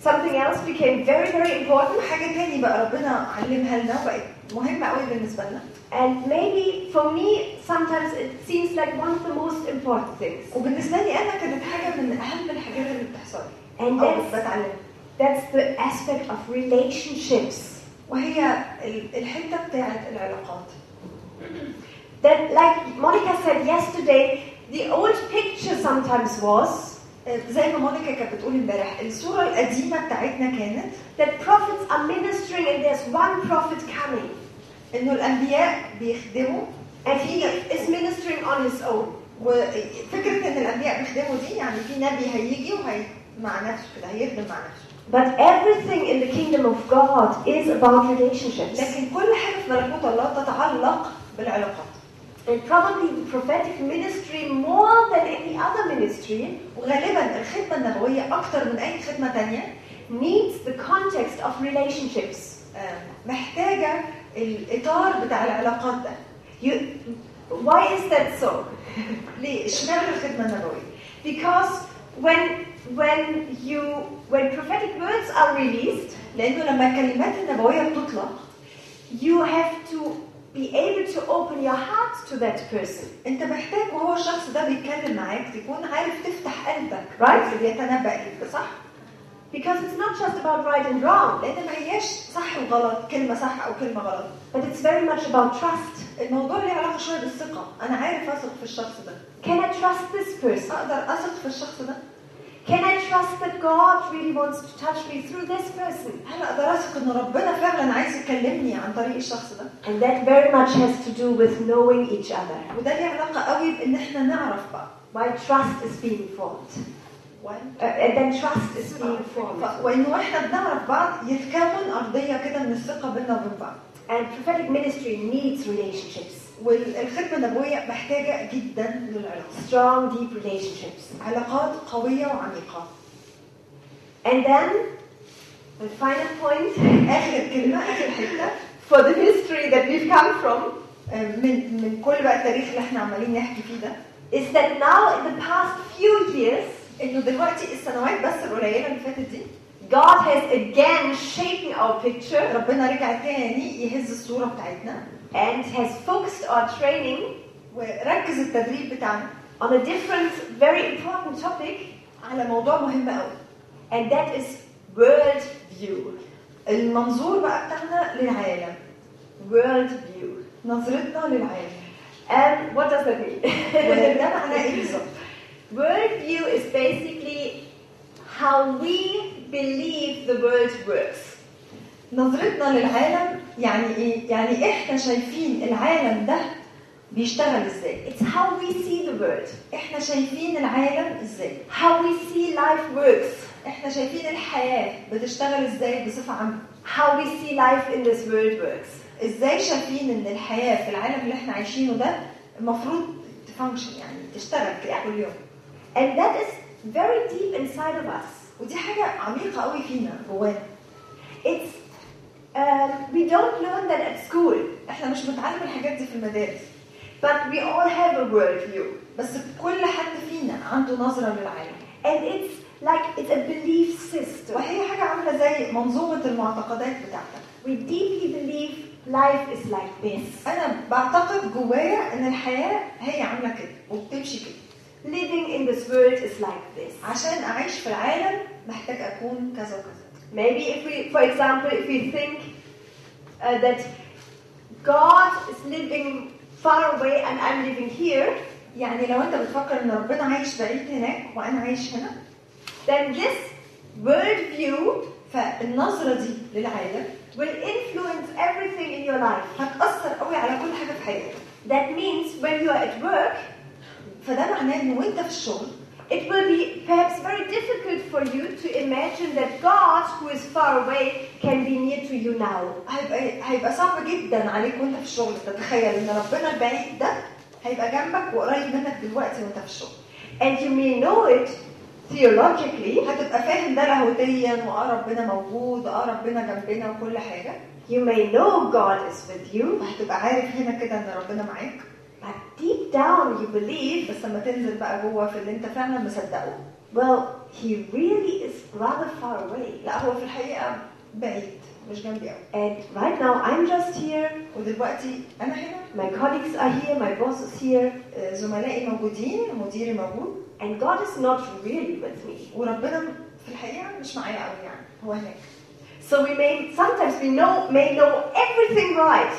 B: something else became very, very important.
A: حاجة تاني بقى ربنا علمها لنا وبقت مهمه قوي بالنسبه لنا
B: And maybe for me, sometimes it seems like one of the most important things.
A: وبالنسبه لي انا كانت حاجه من اهم الحاجات اللي بتحصل لي
B: And
A: او
B: that's,
A: بتعلمها
B: that's the aspect of relationships.
A: وهي ال- الحته بتاعت العلاقات
B: That, like Monica said yesterday, the old picture sometimes was
A: آه، زي ما مونيكا كانت بتقول امبارح الصورة القديمة بتاعتنا كانت
B: that prophets are ministering and there's one prophet coming.
A: إنه الأنبياء بيخدموا
B: And he is ministering on his own.
A: وفكرة إن الأنبياء بيخدموا دي يعني في نبي هيجي وهي مع نفسه كده هيخدم مع نفسه
B: But everything in the kingdom of God is about relationships.
A: لكن كل حاجة في ملكوت الله تتعلق بالعلاقات
B: And probably the prophetic ministry, more than any other ministry,
A: وغالبا الخدمه النبويه اكتر من اي خدمه تانية
B: needs the context of relationships.
A: آه، محتاجه الاطار بتاع العلاقات ده
B: You, why is that so?
A: ليه اشمعنى الخدمه النبويه
B: Because when when you when prophetic words are released,
A: لانه لما الكلمات النبويه بتطلق
B: you have to be able to open your heart to that person.
A: انت محتاج وهو الشخص ده بيتكلم معاك تكون عارف تفتح قلبك
B: Right.
A: بيتنبأ ليك صح
B: Because it's not just about right and wrong,
A: لأن ما هياش صح وغلط كلمة صح أو كلمة غلط
B: but it's very much about trust.
A: الموضوع ليه علاقة شوية بالثقة أنا عارف أثق في الشخص ده
B: Can I trust this person?
A: أقدر أثق في الشخص ده
B: Can I trust that God really wants to touch me through this person?
A: هل اقدر اثق ان ربنا فعلا عايز يكلمني عن طريق الشخص ده
B: And that very much has to do with knowing each other.
A: وده ليه علاقه قوي بان احنا نعرف بقى
B: Why trust is being formed.
A: و-
B: Uh, and then trust is being formed.
A: ف- وانه احنا بنعرف بعض يتكون ارضيه كده من الثقه بيننا وبين بعض
B: And prophetic ministry needs relationships.
A: والخدمة النبوية محتاجة جدا للعلاقات
B: Strong, deep relationships.
A: علاقات قوية وعميقة.
B: And then, the final point.
A: آخر كلمة آخر حتة.
B: For the history that we've come from.
A: آه، من من كل بقى التاريخ اللي إحنا عمالين نحكي فيه ده.
B: Is that now in the past few years,
A: إنه دلوقتي السنوات بس القليلة اللي فاتت دي.
B: God has again shaken our picture.
A: ربنا رجع تاني يهز الصورة بتاعتنا.
B: and has focused our training
A: وركز التدريب بتاعنا
B: on a different, very important topic,
A: على موضوع مهم قوي
B: and that is world view.
A: المنظور بقى بتاعنا للعالم
B: World view.
A: نظرتنا للعالم
B: And what does that mean?
A: وده معناه ايه بالظبط
B: world view is basically how we believe the world works.
A: نظرتنا للعالم يعني إيه؟ يعني إحنا شايفين العالم ده بيشتغل إزاي؟
B: It's how we see the world,
A: إحنا شايفين العالم إزاي؟
B: How we see life works,
A: إحنا شايفين الحياة بتشتغل إزاي بصفة عامة؟
B: How we see life in this world works.
A: إزاي شايفين إن الحياة في العالم اللي إحنا عايشينه ده المفروض تفانكشن يعني تشتغل كل يوم؟
B: And that is very deep inside of us.
A: ودي حاجة عميقة قوي فينا جوانا.
B: It's um, we don't learn that at school,
A: إحنا مش بنتعلم الحاجات دي في المدارس.
B: But we all have a worldview,
A: بس كل حد فينا عنده نظرة للعالم.
B: And it's like it's a belief system.
A: وهي حاجة عاملة زي منظومة المعتقدات بتاعتك.
B: We deeply believe life is like this.
A: أنا بعتقد جوايا إن الحياة هي عاملة كده وبتمشي كده.
B: Living in this world is like this.
A: عشان أعيش في العالم محتاج أكون كذا وكذا.
B: Maybe if we, for example, if we think uh, that God is living far away and I'm living here,
A: يعني لو انت بتفكر ان ربنا عايش بعيد هناك وانا عايش هنا
B: then this worldview
A: فالنظره دي للعالم
B: will influence everything in your life.
A: هتاثر قوي على كل حاجه في حياتك
B: That means when you are at work,
A: فده معناه ان وانت في الشغل
B: it will be perhaps very difficult for you to imagine that God, who is far away, can be near to you now.
A: هيبقى هيبقى صعب جدا عليك وأنت في الشغل. تتخيل إن ربنا البعيد ده هيبقى جنبك وقريب منك دلوقتي وأنت في الشغل.
B: And you may know it theologically,
A: هتبقى فاهم ده لاهوتيا وآه ربنا موجود آه ربنا جنبنا وكل حاجة.
B: You may know God is with you,
A: وهتبقى عارف هنا كده إن ربنا معاك.
B: but deep down you believe,
A: بس لما تنزل بقى جوه في اللي انت فعلا مصدقه
B: well, He really is rather far away.
A: لا هو في الحقيقه بعيد مش جنبي قوي
B: And right now I'm just here,
A: ودلوقتي انا هنا
B: my colleagues are here, my boss is here,
A: آه، زملائي موجودين مديري موجود
B: and God is not really with me.
A: وربنا في الحقيقه مش معايا قوي يعني هو هناك
B: So we may sometimes we know may know everything right.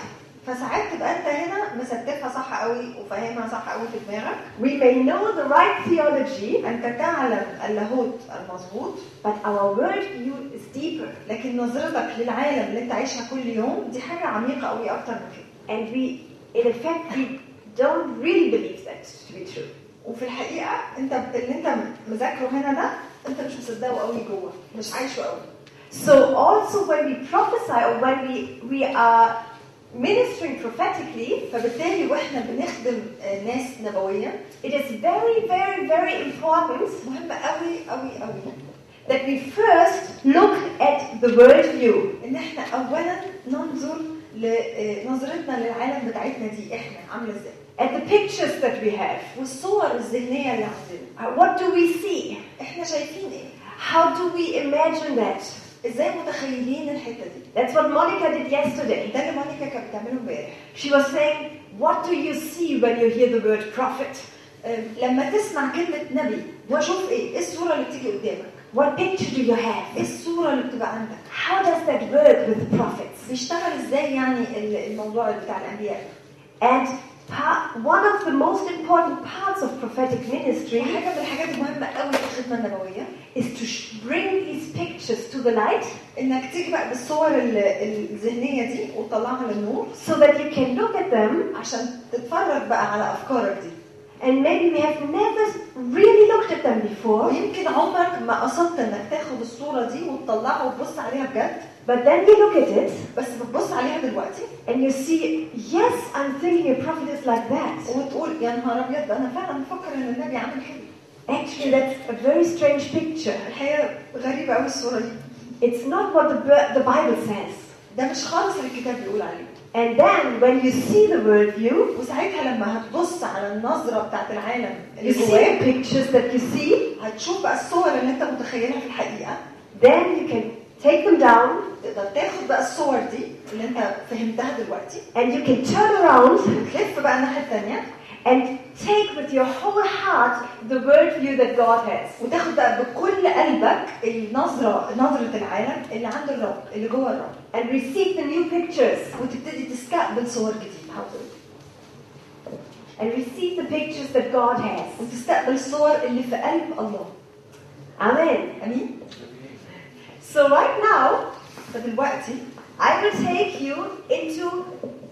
A: فساعات تبقى انت هنا مستفها صح قوي وفاهمها صح قوي في دماغك
B: We may know the right theology,
A: انت تعلم اللاهوت المظبوط
B: but our worldview is deeper.
A: لكن نظرتك للعالم اللي انت عايشها كل يوم دي حاجة عميقة قوي أكتر من كده
B: And we, in effect, we don't really believe that to be true.
A: وفي الحقيقة انت اللي انت مذاكره هنا ده انت مش مصدقه قوي جوه مش عايشه قوي
B: So also when we prophesy or when we, we are ministering prophetically,
A: فبالتالي واحنا بنخدم آه، ناس نبويه
B: it is very, very, very important
A: مهم قوي قوي قوي
B: that we first look at the worldview.
A: ان احنا اولا ننظر لنظرتنا للعالم بتاعتنا دي احنا عامله ازاي
B: At the pictures that we have.
A: والصور الذهنيه اللي عندنا
B: Uh, What do we see?
A: احنا شايفين ايه
B: How do we imagine that?
A: إزاي متخيلين الحتة دي
B: That's what Monica did yesterday.
A: ده اللي مونيكا كانت بتعمله امبارح
B: She was saying, What do you see when you hear the word prophet?
A: آه، لما تسمع كلمة نبي واشوف إيه إيه الصورة اللي بتيجي قدامك
B: What picture do you
A: إيه
B: have?
A: الصورة اللي بتبقى عندك
B: How does that work with the prophets?
A: بيشتغل إزاي يعني ال- الموضوع بتاع الأنبياء
B: And part, one of the most important parts of prophetic ministry
A: حاجه من الحاجات المهمه قوي في الخدمه النبويه
B: is to sh- bring these pictures to the light
A: انك تيجي بقى بالصور ال- الذهنيه دي وتطلعها للنور
B: so that you can look at them
A: عشان تتفرج بقى على افكارك دي
B: and maybe we have never really looked at them before,
A: ويمكن عمرك ما قصدت انك تاخد الصوره دي وتطلعها وتبص عليها بجد
B: But then you look at it
A: بس بتبص عليها دلوقتي
B: and you see, yes, I'm thinking a prophet is like that.
A: وتقول يا نهار أبيض أنا فعلا بفكر إن النبي عامل كده
B: Actually, that's a very strange picture.
A: الحقيقة غريبة قوي الصورة دي
B: It's not what the, the Bible says.
A: ده مش خالص اللي الكتاب بيقول عليه
B: And then when you see the worldview,
A: وساعتها لما هتبص على النظرة بتاعت العالم
B: you
A: اللي جواك
B: pictures that you see,
A: هتشوف بقى الصور اللي أنت متخيلها في الحقيقة
B: then you can take them down
A: تقدر تاخد بقى الصور دي اللي انت فهمتها دلوقتي
B: and you can turn around
A: وتلف بقى الناحيه الثانيه
B: and take with your whole heart the worldview that God has.
A: وتاخد بقى بكل قلبك النظره نظره العالم اللي عند الرب اللي جوه الرب
B: And receive the new pictures.
A: وتبتدي تستقبل صور جديده
B: And receive the pictures that God has.
A: وتستقبل الصور اللي في قلب الله
B: Amen.
A: امين
B: So right now,
A: فدلوقتي
B: I will take you into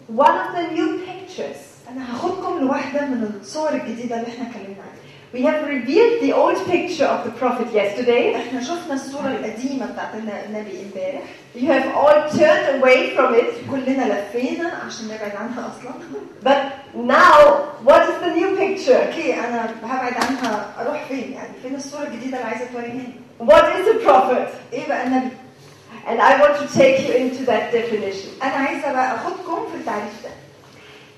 B: one of the new pictures.
A: أنا هاخدكم لواحدة من الصور الجديدة اللي إحنا اتكلمنا عليها
B: We have revealed the old picture of the prophet yesterday.
A: احنا شفنا الصوره القديمه بتاعت الن- النبي امبارح
B: You have all turned away from it.
A: كلنا لفينا عشان نبعد عنها اصلا
B: But now, what is the new picture?
A: اوكي انا هبعد عنها اروح فين يعني فين الصوره الجديده اللي عايزه توريها
B: What is a prophet?
A: ايه بقى النبي
B: And I want to take you into that definition.
A: انا عايزه بقى اخدكم في التعريف ده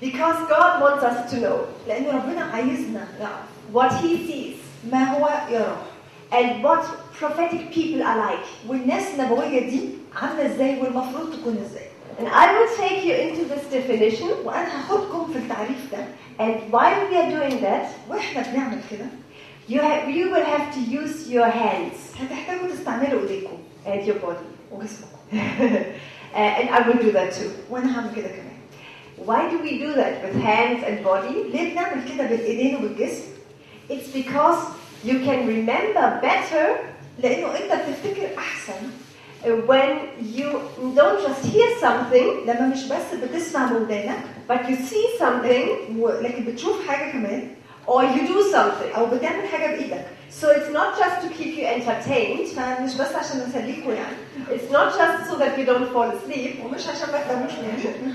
B: Because God wants us to know
A: لان ربنا عايزنا نعرف
B: what He sees
A: ما هو يراه
B: and what prophetic people are like.
A: والناس النبويه دي عامله ازاي والمفروض تكون ازاي
B: And I will take you into this definition.
A: وانا هاخدكم في التعريف ده
B: And while we are doing that,
A: واحنا بنعمل كده
B: you, have, you will have to use your hands
A: هتحتاجوا تستعملوا ايديكم
B: and your body.
A: وجسمكم
B: Uh, and I will do that too.
A: وانا هعمل كده كمان
B: Why do we do that with hands and body?
A: ليه بنعمل كده بالايدين وبالجسم
B: It's because you can remember better
A: لانه انت بتفتكر احسن
B: uh, when you don't just hear something,
A: لما مش بس بتسمع بودانك
B: but you see something
A: و- لكن بتشوف حاجه كمان
B: or you do something.
A: او بتعمل حاجه بايدك
B: So it's not just to keep you entertained,
A: فمش بس عشان نسليكوا يعني
B: it's not just so that you don't fall asleep.
A: ومش عشان ما تناموش مني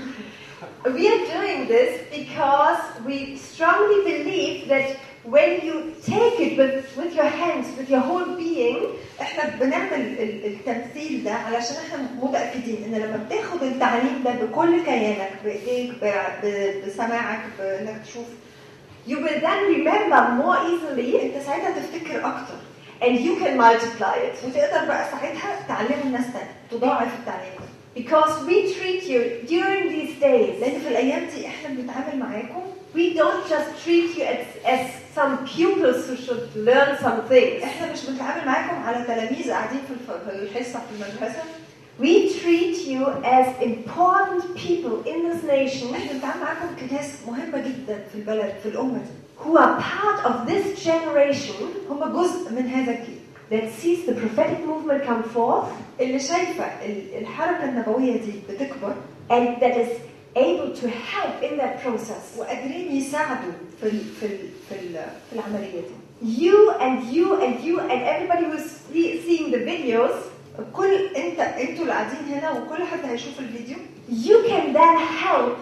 B: We are doing this because we strongly believe that when you take it with, with your hands, with your whole being,
A: إحنا بنعمل ال- التمثيل ده علشان إحنا متأكدين إن لما بتاخد التعليم ده بكل كيانك بإيديك بسماعك بانك تشوف
B: you will then remember more easily
A: أنت ساعتها تفتكر أكتر.
B: And you can multiply it.
A: وتقدر بقى ساعتها تعلم الناس تاني تضاعف التعليم.
B: Because we treat you during these days,
A: لأن في الأيام دي إحنا بنتعامل معاكم
B: we don't just treat you as, as some pupils who should learn some things.
A: احنا مش بنتعامل معاكم على تلاميذ قاعدين في الف- في الحصه في المدرسه
B: We treat you as important people in this nation
A: احنا بنتعامل معاكم كناس مهمه جدا في البلد في الامه دي
B: who are part of this generation
A: هم جزء من هذا الجيل
B: that sees the prophetic movement come forth
A: اللي شايفه ال- الحركه النبويه دي بتكبر
B: and that is able to help in that process.
A: وقادرين يساعدوا في ال في ال في, ال في العملية دي
B: You and you and you and everybody who's see- seeing the videos,
A: كل انت أنتوا اللي قاعدين هنا وكل حد هيشوف الفيديو
B: you can then help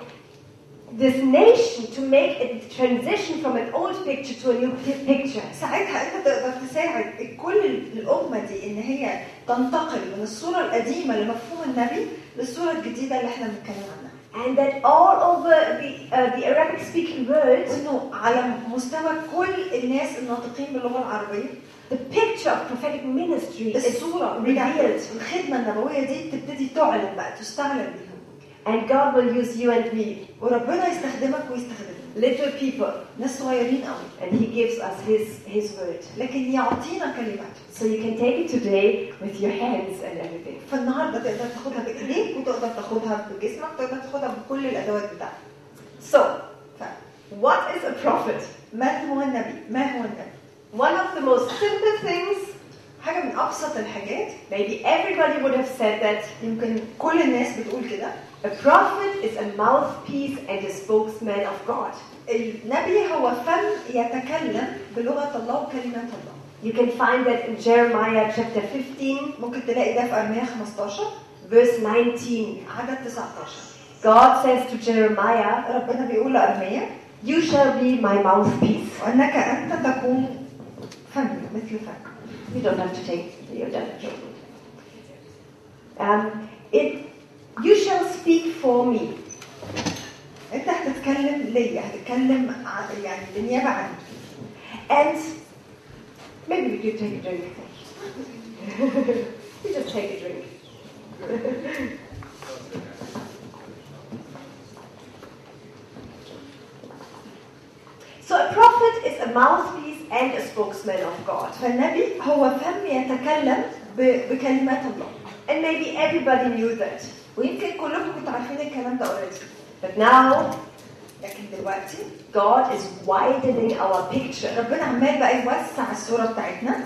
B: this nation to make a transition from an old picture to a new pi- picture.
A: ساعتها أنت تقدر تساعد كل الأمة دي إن هي تنتقل من الصورة القديمة لمفهوم النبي للصورة الجديدة اللي إحنا بنتكلم عنها
B: And that all over the, uh, the Arabic speaking world,
A: على مستوى كل الناس الناطقين باللغة العربيه
B: the picture of prophetic ministry is
A: الصورة
B: revealed.
A: الخدمه النبويه دي تبتدي تعلن بقى تستعلن بيهم
B: And God will use you and me,
A: وربنا يستخدمك ويستخدمك
B: little people,
A: ناس صغيرين قوي
B: and He gives us His, His word.
A: لكن يعطينا كلمات
B: So you can take it today with your hands and everything.
A: فالنهارده تقدر تاخدها بايديك وتقدر تاخدها بجسمك وتقدر تاخدها بكل الادوات بتاعتك
B: So,
A: ف
B: what is a prophet?
A: من هو النبي؟ ما هو النبي؟
B: One of the most simple things,
A: حاجه من ابسط الحاجات
B: maybe everybody would have said that
A: يمكن كل الناس بتقول كده
B: a prophet is a mouthpiece and a spokesman of God.
A: النبي هو فم يتكلم بلغه الله وكلمات الله
B: You can find that in Jeremiah chapter 15,
A: ممكن تلاقي ده في ارميا 15
B: verse 19.
A: عدد 19
B: God says to Jeremiah,
A: ربنا بيقول لارميا
B: You shall be my mouthpiece.
A: وانك انت تكون فمي مثل فم
B: You don't have to take you don't have to take it. Um, it you shall speak for me.
A: انت هتتكلم ليا هتتكلم ع- يعني بالنيابه عني
B: And maybe we could take a drink. you just take a drink. so a prophet is a mouthpiece and a spokesman of God.
A: فالنبي هو فم يتكلم ب- بكلمات الله
B: And maybe everybody knew that.
A: ويمكن كلكم كنتوا عارفين الكلام ده اوريدي
B: But now
A: لكن دلوقتي
B: God is widening our picture.
A: ربنا عمال بقى يوسع الصوره بتاعتنا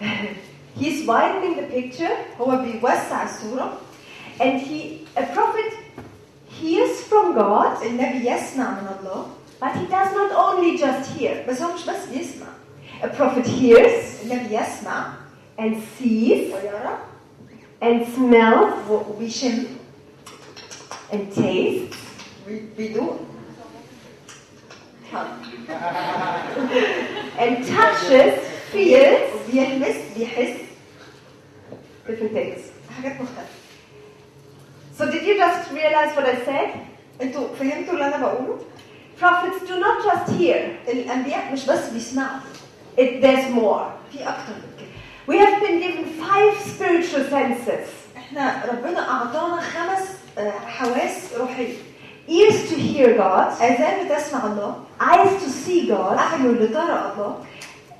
B: He's widening the picture
A: هو بيوسع الصوره
B: And he, a prophet hears from God,
A: النبي يسمع من الله
B: but he does not only just hear.
A: بس هو مش بس بيسمع
B: A prophet hears
A: النبي يسمع
B: and sees
A: ويرى
B: and smells
A: و- وبيشم
B: and tastes
A: بيدوق
B: and touches, feels
A: بيلمس بيحس
B: different things.
A: حاجات مختلفة
B: So did you just realize what I said?
A: انتوا فهمتوا اللي انا بقوله؟
B: Prophets do not just hear.
A: الانبياء مش بس بيسمعوا
B: It, there's more.
A: في اكتر من كده
B: We have been given five spiritual senses.
A: احنا ربنا اعطانا خمس آه، حواس روحيه
B: Ears to hear God,
A: اذان بتسمع الله
B: eyes to see God,
A: اعين لترى الله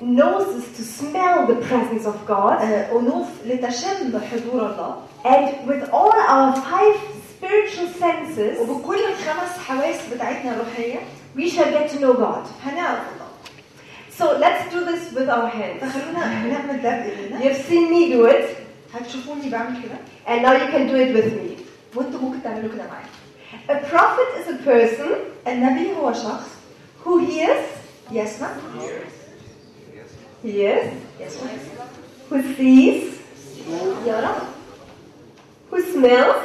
B: noses to smell the presence of God,
A: آه، انوف لتشم حضور الله
B: and with all our five spiritual senses,
A: وبكل الخمس حواس بتاعتنا الروحيه
B: we shall get to know God.
A: هنعرف الله
B: So let's do this with our hands.
A: فخلونا نعمل ده بايدينا
B: You've seen me do it,
A: هتشوفوني بعمل كده
B: and now you can do it with me.
A: وانتوا ممكن تعملوا كده معايا
B: A prophet is a person
A: النبي هو شخص
B: who hears,
A: يسمع
B: hears,
A: يسمع
B: who sees,
A: يرى
B: who smells,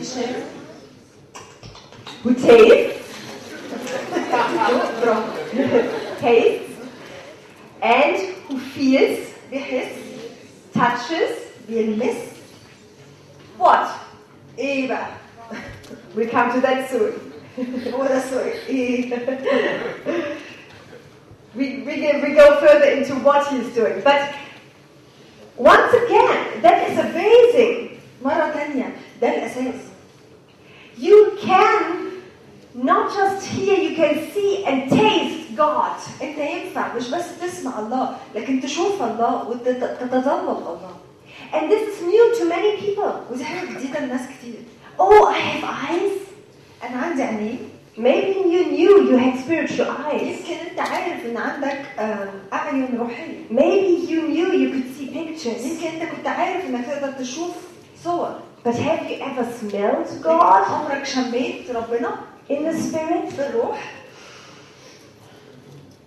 A: يشم
B: who tastes,
A: برافو
B: tastes, and who feels
A: the his
B: touches
A: the
B: miss.
A: What? Eva.
B: we come to that soon.
A: Sorry.
B: we, we, we go further into what he's doing. But once again, that is amazing.
A: Maratania, that is
B: You can not just hear, you can see and taste God.
A: أنت ينفع مش بس تسمع الله لكن تشوف الله وتتذوق الله
B: And this is new to many people.
A: ودي حاجة جديدة لناس كتير
B: Oh, I have eyes.
A: أنا عندي عينين
B: Maybe you knew you had spiritual eyes.
A: يمكن أنت عارف إن عندك آم، أعين روحية
B: Maybe you knew you could see pictures.
A: يمكن أنت كنت عارف إنك تقدر تشوف صور
B: But have you ever smelled
A: لكن
B: God
A: عمرك شميت ربنا
B: in the spirit?
A: في الروح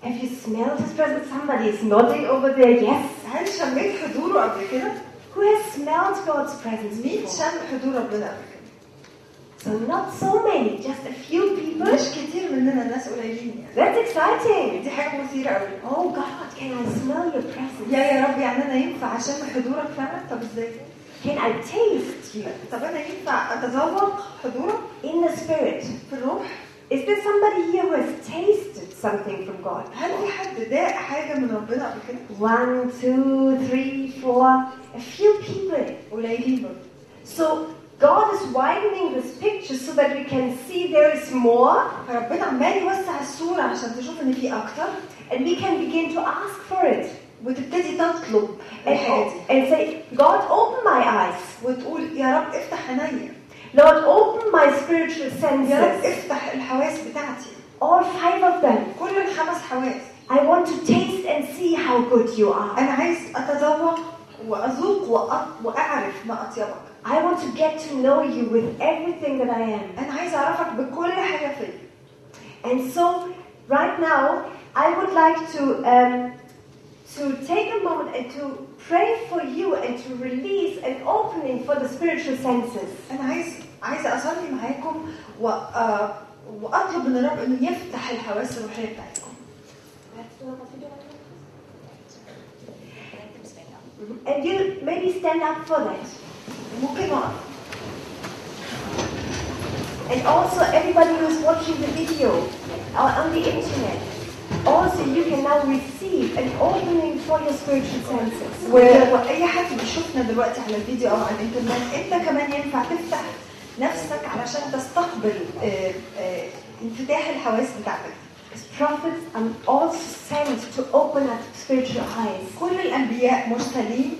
B: Have you smelled His presence? Somebody is nodding over there. Yes.
A: هل شميت حضوره قبل كده؟
B: Who has smelled God's presence
A: مين
B: before?
A: شم حضور ربنا قبل كده؟
B: So not so many, just a few people.
A: مش كتير مننا ناس قليلين يعني
B: That's exciting.
A: دي حاجة مثيرة قوي
B: Oh God, can I smell your presence?
A: يا يا رب يعني أنا ينفع أشم حضورك فعلا؟ طب إزاي؟
B: Can I taste you
A: طب أنا ينفع أتذوق حضورك
B: in the spirit?
A: في الروح؟
B: Is there somebody here who has tasted something from God?
A: هل في حد داق حاجة من ربنا قبل كده؟
B: One, two, three, four, a few people.
A: قليلين برضه.
B: So God is widening this picture so that we can see there is more
A: فربنا عمال يوسع الصورة عشان تشوف إن في أكتر
B: and we can begin to ask for it.
A: وتبتدي تطلب
B: And,
A: الحاجة دي
B: and say, God, open my eyes.
A: وتقول يا رب افتح عينيا
B: Lord, open my spiritual
A: يا رب
B: senses.
A: افتح الحواس بتاعتي
B: All five of them.
A: كل الخمس حواس
B: I want to taste and see how good you are.
A: أنا عايز أتذوق وأذوق وأ- وأعرف ما أطيبك
B: I want to get to know you with everything that I am.
A: أنا عايز أعرفك بكل حاجة فيا
B: And so, right now, I would like to um, to take a moment and to pray for you and to release an opening for the spiritual senses.
A: أنا عايز عايزة أصلي معاكم و... آه، وأطلب من الرب إنه يفتح الحواس الروحية بتاعتكم
B: And you maybe stand up for that.
A: ممكن نقف
B: And also, everybody who is watching the video or on the internet, Also you can now receive an opening for your spiritual senses.
A: واي حد بيشوفنا دلوقتي على الفيديو أو على الإنترنت أنت كمان ينفع تفتح نفسك علشان تستقبل آه، آه، انفتاح الحواس بتاعتك
B: prophets, I'm also sent to open up spiritual eyes,
A: كل الأنبياء مرسلين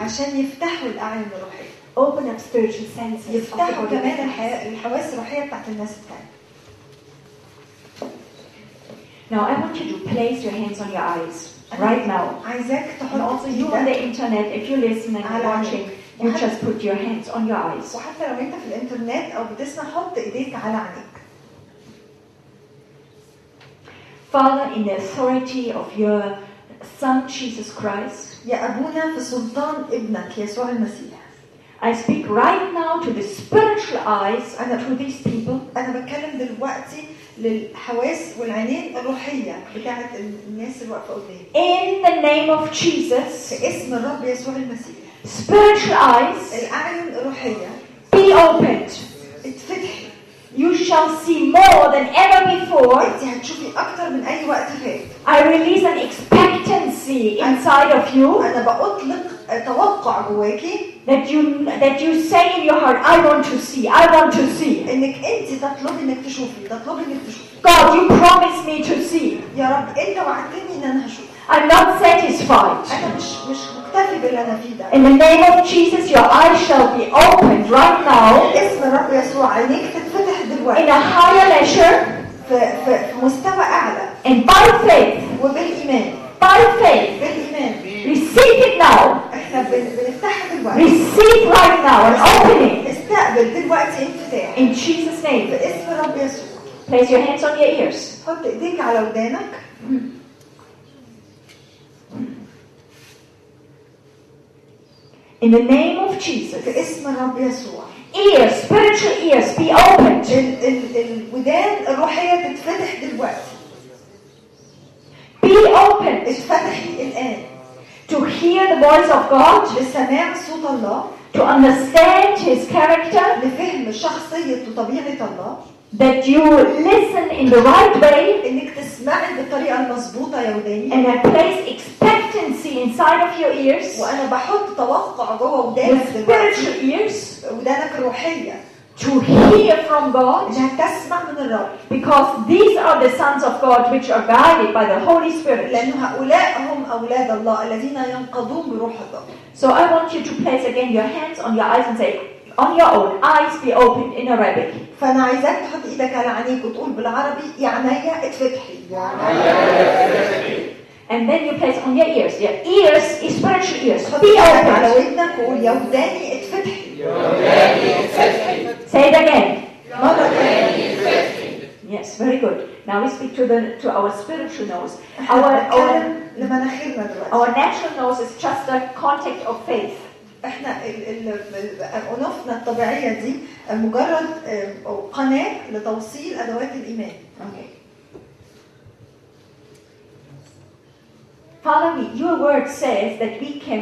A: عشان يفتحوا الأعين الروحية
B: open up spiritual senses.
A: يفتحوا. كمان الح- الحواس الروحية بتاعت الناس التانية
C: Now I want you to place your hands on your eyes right now.
A: عايزاك
C: And
A: تحط
C: also you on
A: ايدك
C: the internet, if you listen and
A: على
C: watching,
A: عينيك
C: you just put your hands on your eyes.
A: وحتى لو انت في الانترنت او بتسمع حط ايديك على عينيك
C: Father, in the authority of your Son Jesus Christ,
A: يا ابونا في سلطان ابنك يسوع المسيح
C: I speak right now to the spiritual eyes and to these people.
A: انا بتكلم دلوقتي للحواس والعينين الروحية بتاعت الناس اللي واقفة قدامي.
C: In the name of Jesus,
A: في اسم الرب يسوع المسيح.
C: spiritual eyes
A: الأعين الروحية.
C: be opened.
A: اتفتحي.
C: You shall see more than ever before.
A: انت هتشوفي أكتر من أي وقت فات.
C: I release an expectancy inside of you.
A: أنا بأطلق توقع جواكي.
C: that you that you say in your heart, I want to see, I want to see.
A: انك انت تطلبي انك تشوفي تطلبي انك تشوفي
C: God, you promised me to see.
A: يا رب انت وعدتني ان انا هشوف
C: I'm not satisfied.
A: انا مش مش مكتفي باللي انا فيه ده
C: In the name of Jesus, your eyes shall be opened right now
A: اسم الرب يسوع عينيك تتفتح
C: in
A: دلوقتي
C: a higher measure
A: في, في, في مستوى اعلى
C: and by faith,
A: وبالايمان
C: by faith,
A: بالايمان
C: receive it now.
A: احنا بن, بنفتحها دلوقتي
C: Receive right now an opening
A: استقبل دلوقتي انفتاح
C: in Jesus' name.
A: باسم الرب يسوع
C: Place your hands on your ears.
A: حط ايديك على ودانك
C: In the name of Jesus,
A: في اسم الرب يسوع
C: ears, spiritual ears, be opened.
A: ال, ال, الودان الروحيه تتفتح دلوقتي
C: Be opened
A: اتفتحي الان
C: To hear the voice of God,
A: لسماع صوت الله
C: to understand His character,
A: لفهم شخصيه وطبيعه الله
C: that you listen in the right way,
A: انك تسمعي بالطريقة المظبوطه يا وداني
C: and I place expectancy inside of your ears,
A: وأنا بحط توقع جوه ودانك
C: spiritual ears,
A: ودانك الروحيه
C: to hear from God,
A: انها تسمع من الرب
C: because these are the sons of God which are guided by the Holy Spirit.
A: لأن هؤلاء هم أولاد الله الذين ينقضون بروح الله
C: So I want you to place again your hands on your eyes and say, on your own, eyes be opened in Arabic.
A: فانا عايزاك تحط إيدك على عينيك وتقول بالعربي يا عينيا اتفتحي
C: And then you place on your ears. Your ears is spiritual ears. Be
A: إيدك على
C: open.
A: ودنك وقول يا وداني اتفتحي
C: Say it again.
A: مره ثانيه
C: Yes, very good. Now we speak to the to our spiritual nose. Our our,
A: بنتكلم لمناخيرنا دلوقتي
C: our natural nose is just a contact of faith.
A: احنا ال- ال- ال- انوفنا الطبيعيه دي مجرد آه، قناه لتوصيل ادوات الايمان
C: Okay. Father, we, your word says that we can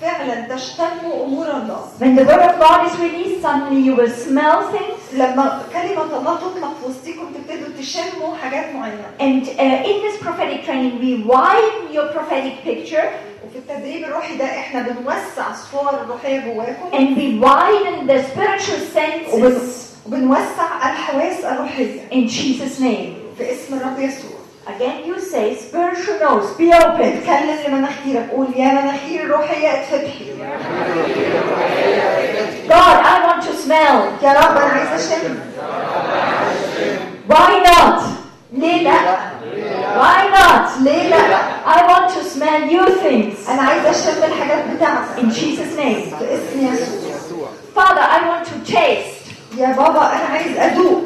A: فعلا تشتموا امور الله
C: When the word of God is released, suddenly you will smell things.
A: لما كلمه الله تطلق في وسطكم تبتدوا تشموا حاجات معينه
C: And uh, in this prophetic training, we widen your prophetic picture
A: وفي التدريب الروحي ده احنا بنوسع الصور الروحيه جواكم
C: and we widen the spiritual senses
A: وبن- وبنوسع الحواس الروحيه
C: in Jesus' name.
A: في اسم الرب يسوع
C: Again, you say, spiritual nose, be open.
A: اتكلم لمناخيرك قول يا مناخير الروحيه اتفتحي
C: God, I want to smell.
A: يا رب انا عايزه اشم
C: Why not?
A: ليه لا
C: Why not?
A: ليه لا
C: I want to smell your things.
A: انا عايزه اشم الحاجات بتاعتك
C: In Jesus' name.
A: في اسم يسوع
C: Father, I want to taste.
A: يا بابا انا عايز ادوق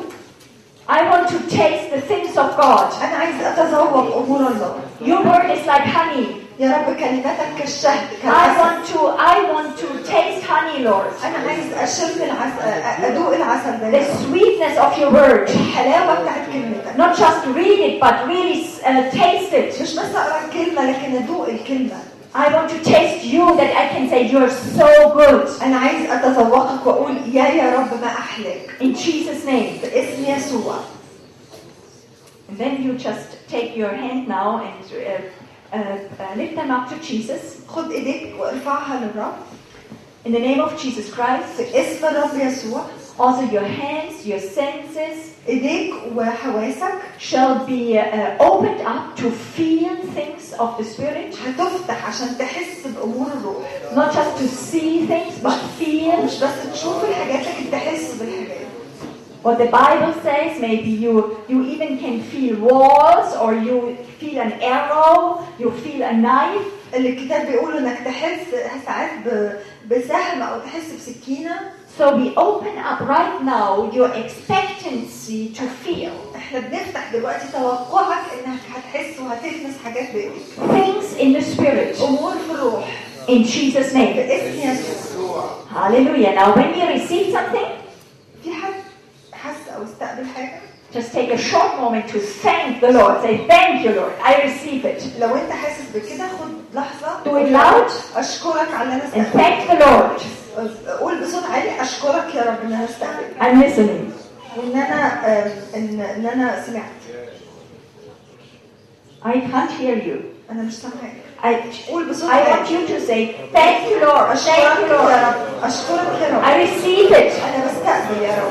C: I want to taste the things of God.
A: انا عايز اتذوق امور الله
C: Your word is like honey.
A: يا رب كلماتك كالشهد
C: I
A: كالعسل
C: want to, I want to taste honey, Lord.
A: انا عايز اشم العسل ادوق العسل ده
C: The sweetness of your word.
A: الحلاوه بتاعت كلمتك
C: Not just read it, but really uh, taste it.
A: مش بس اقرا الكلمه لكن ادوق الكلمه
C: I want to taste you that I can say you're so good.
A: انا عايز اتذوقك واقول يا يا رب ما احلاك
C: In Jesus' name.
A: باسم يسوع
C: And then you just take your hand now and uh, uh, uh, lift them up to Jesus.
A: خد ايديك وارفعها للرب
C: In the name of Jesus Christ,
A: في اسم الرب يسوع
C: Also, your hands, your senses
A: ايديك وحواسك
C: shall be uh, opened up to feel things of the Spirit.
A: هتفتح عشان تحس بامور الروح
C: Not just to see things, but feel.
A: مش بس تشوف الحاجات لكن تحس بالحاجات
C: What the Bible says, maybe you, you even can feel walls, or you feel an arrow, you feel a knife.
A: اللي الكتاب بيقول انك تحس ساعات ب- بسهم او تحس بسكينه
C: So we open up right now your expectancy to feel
A: احنا بنفتح دلوقتي توقعك انك هتحس وهتلمس حاجات بايديك
C: things in the Spirit.
A: امور في الروح
C: In Jesus' name.
A: باسم يسوع
C: Hallelujah. Now, when you receive something,
A: في حد حس او استقبل حاجه
C: just take a short moment to thank the Lord. Say, Thank you, Lord. I receive it.
A: لو انت حاسس بكده خد لحظه
C: Do it loud.
A: اشكرك على اللي انا
C: And
A: استقبلته
C: thank the Lord.
A: قول بصوت عالي اشكرك يا رب ان انا استقبلت
C: I'm listening.
A: وان انا آم، ان ان انا سمعت
C: I can't hear you.
A: انا مش سامعاك
C: I, I want you to say, Thank you, Lord. Thank you, Lord. I receive it.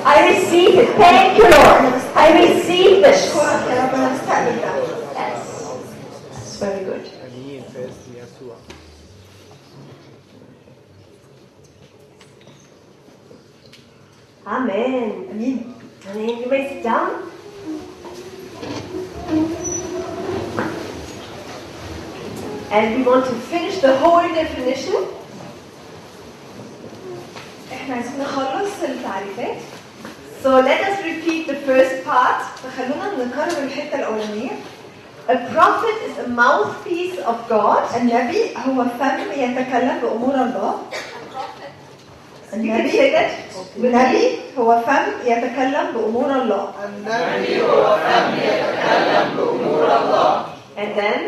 C: I receive it. Thank you, Lord. I receive
A: it. Yes.
C: That's very good.
B: Amen.
A: Amen.
B: Amen. You may down? And we want to finish the whole definition.
A: إحنا عايزين نخلص التعريفات
B: So let us repeat the first part.
A: فخلونا نكرر الحته الاولانيه
B: A prophet is a mouthpiece of God.
A: النبي هو فم يتكلم بامور الله
B: can
A: النبي
B: say that.
A: النبي هو فم يتكلم بامور الله
B: And then,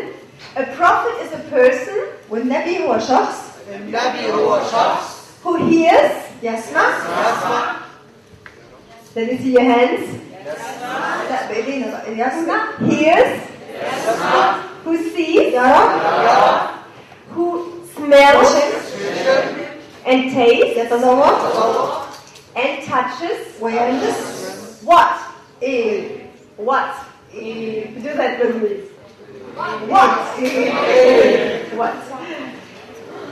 B: a prophet is a person
A: والنبي هو شخص
D: النبي هو شخص
B: who hears.
A: يسمع
D: يسمع
B: Let me see your hands.
A: لا بايدينا بقى يسمع
B: Hears. Who sees.
A: يرى
B: Who smells
A: يشم
B: and tastes
A: يتذوق
B: and touches.
A: ويلمس
B: What?
A: ايه
B: What? Do that with me.
A: What?
B: What?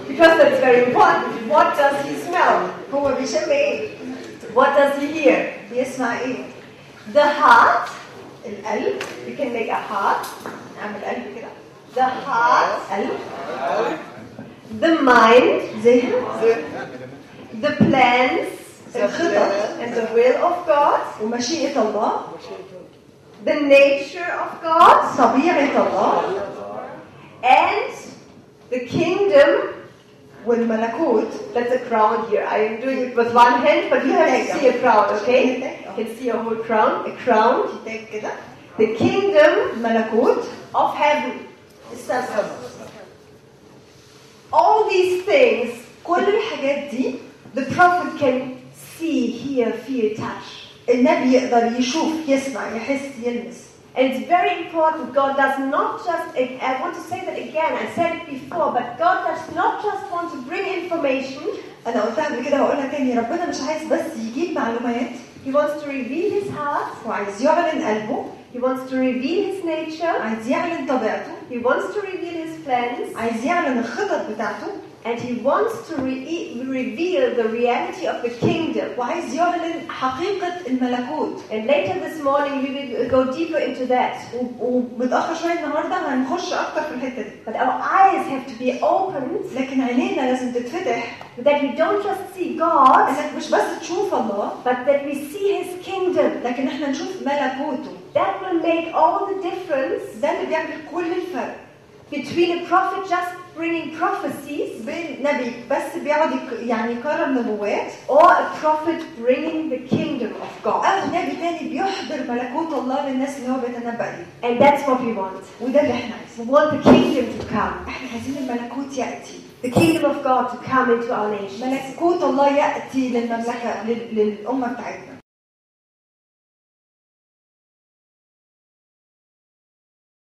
B: Because that's very important. What does he smell?
A: هو بيشم ايه؟
B: What does he hear?
A: بيسمع ايه؟
B: The heart.
A: القلب
B: We can make a heart.
A: نعمل قلب كده
B: The heart.
A: قلب
B: The mind.
A: ذهن
B: The plans.
A: الخطط
B: And the will of God.
A: ومشيئة الله
B: The nature of God.
A: طبيعة الله
B: And the kingdom.
A: والملكوت
B: That's a crown here. I am doing it with one hand, but you have to see a crown, okay? You can see a whole crown. A crown.
A: كتاب كده
B: The kingdom
A: ملكوت
B: of heaven.
A: السماء
B: All these things
A: كل الحاجات دي
B: the prophet can see, hear, feel, touch.
A: النبي يقدر يشوف يسمع يحس يلمس
B: And it's very important. God does not just, I want to say that again, I said it before, but God does not just want to bring information,
A: انا قلتها قبل كده وهقولها تاني ربنا مش عايز بس يجيب معلومات
B: He wants to reveal His heart,
A: هو عايز يعلن قلبه
B: He wants to reveal His nature,
A: عايز يعلن طبيعته
B: He wants to reveal His plans,
A: عايز يعلن الخطط بتاعته
B: and He wants to re- reveal the reality of the kingdom.
A: وعايز يعلن حقيقة الملكوت
B: And later this morning we will go deeper into that.
A: و- ومتأخر شوية النهاردة هنخش أكتر في الحتة دي
B: But our eyes have to be opened
A: لكن عينينا لازم تتفتح
B: that we don't just see God,
A: انك مش بس تشوف الله
B: but that we see His kingdom.
A: لكن احنا نشوف ملكوته
B: That will make all the difference
A: ده اللي بيعمل كل الفرق
B: between a prophet just bringing prophecies
A: بين نبي بس بيقعد يك- يعني يكرر نبوات
B: or a prophet bringing the kingdom of God.
A: او نبي تاني بيحضر ملكوت الله للناس اللي هو بيتنبأ ليه
B: And that's what we want.
A: وده اللي احنا عايزينه
B: We want the kingdom to come.
A: احنا عايزين الملكوت يأتي
B: The kingdom of God to come into our nation.
A: ملكوت الله يأتي للمملكة لل- للأمة بتاعتنا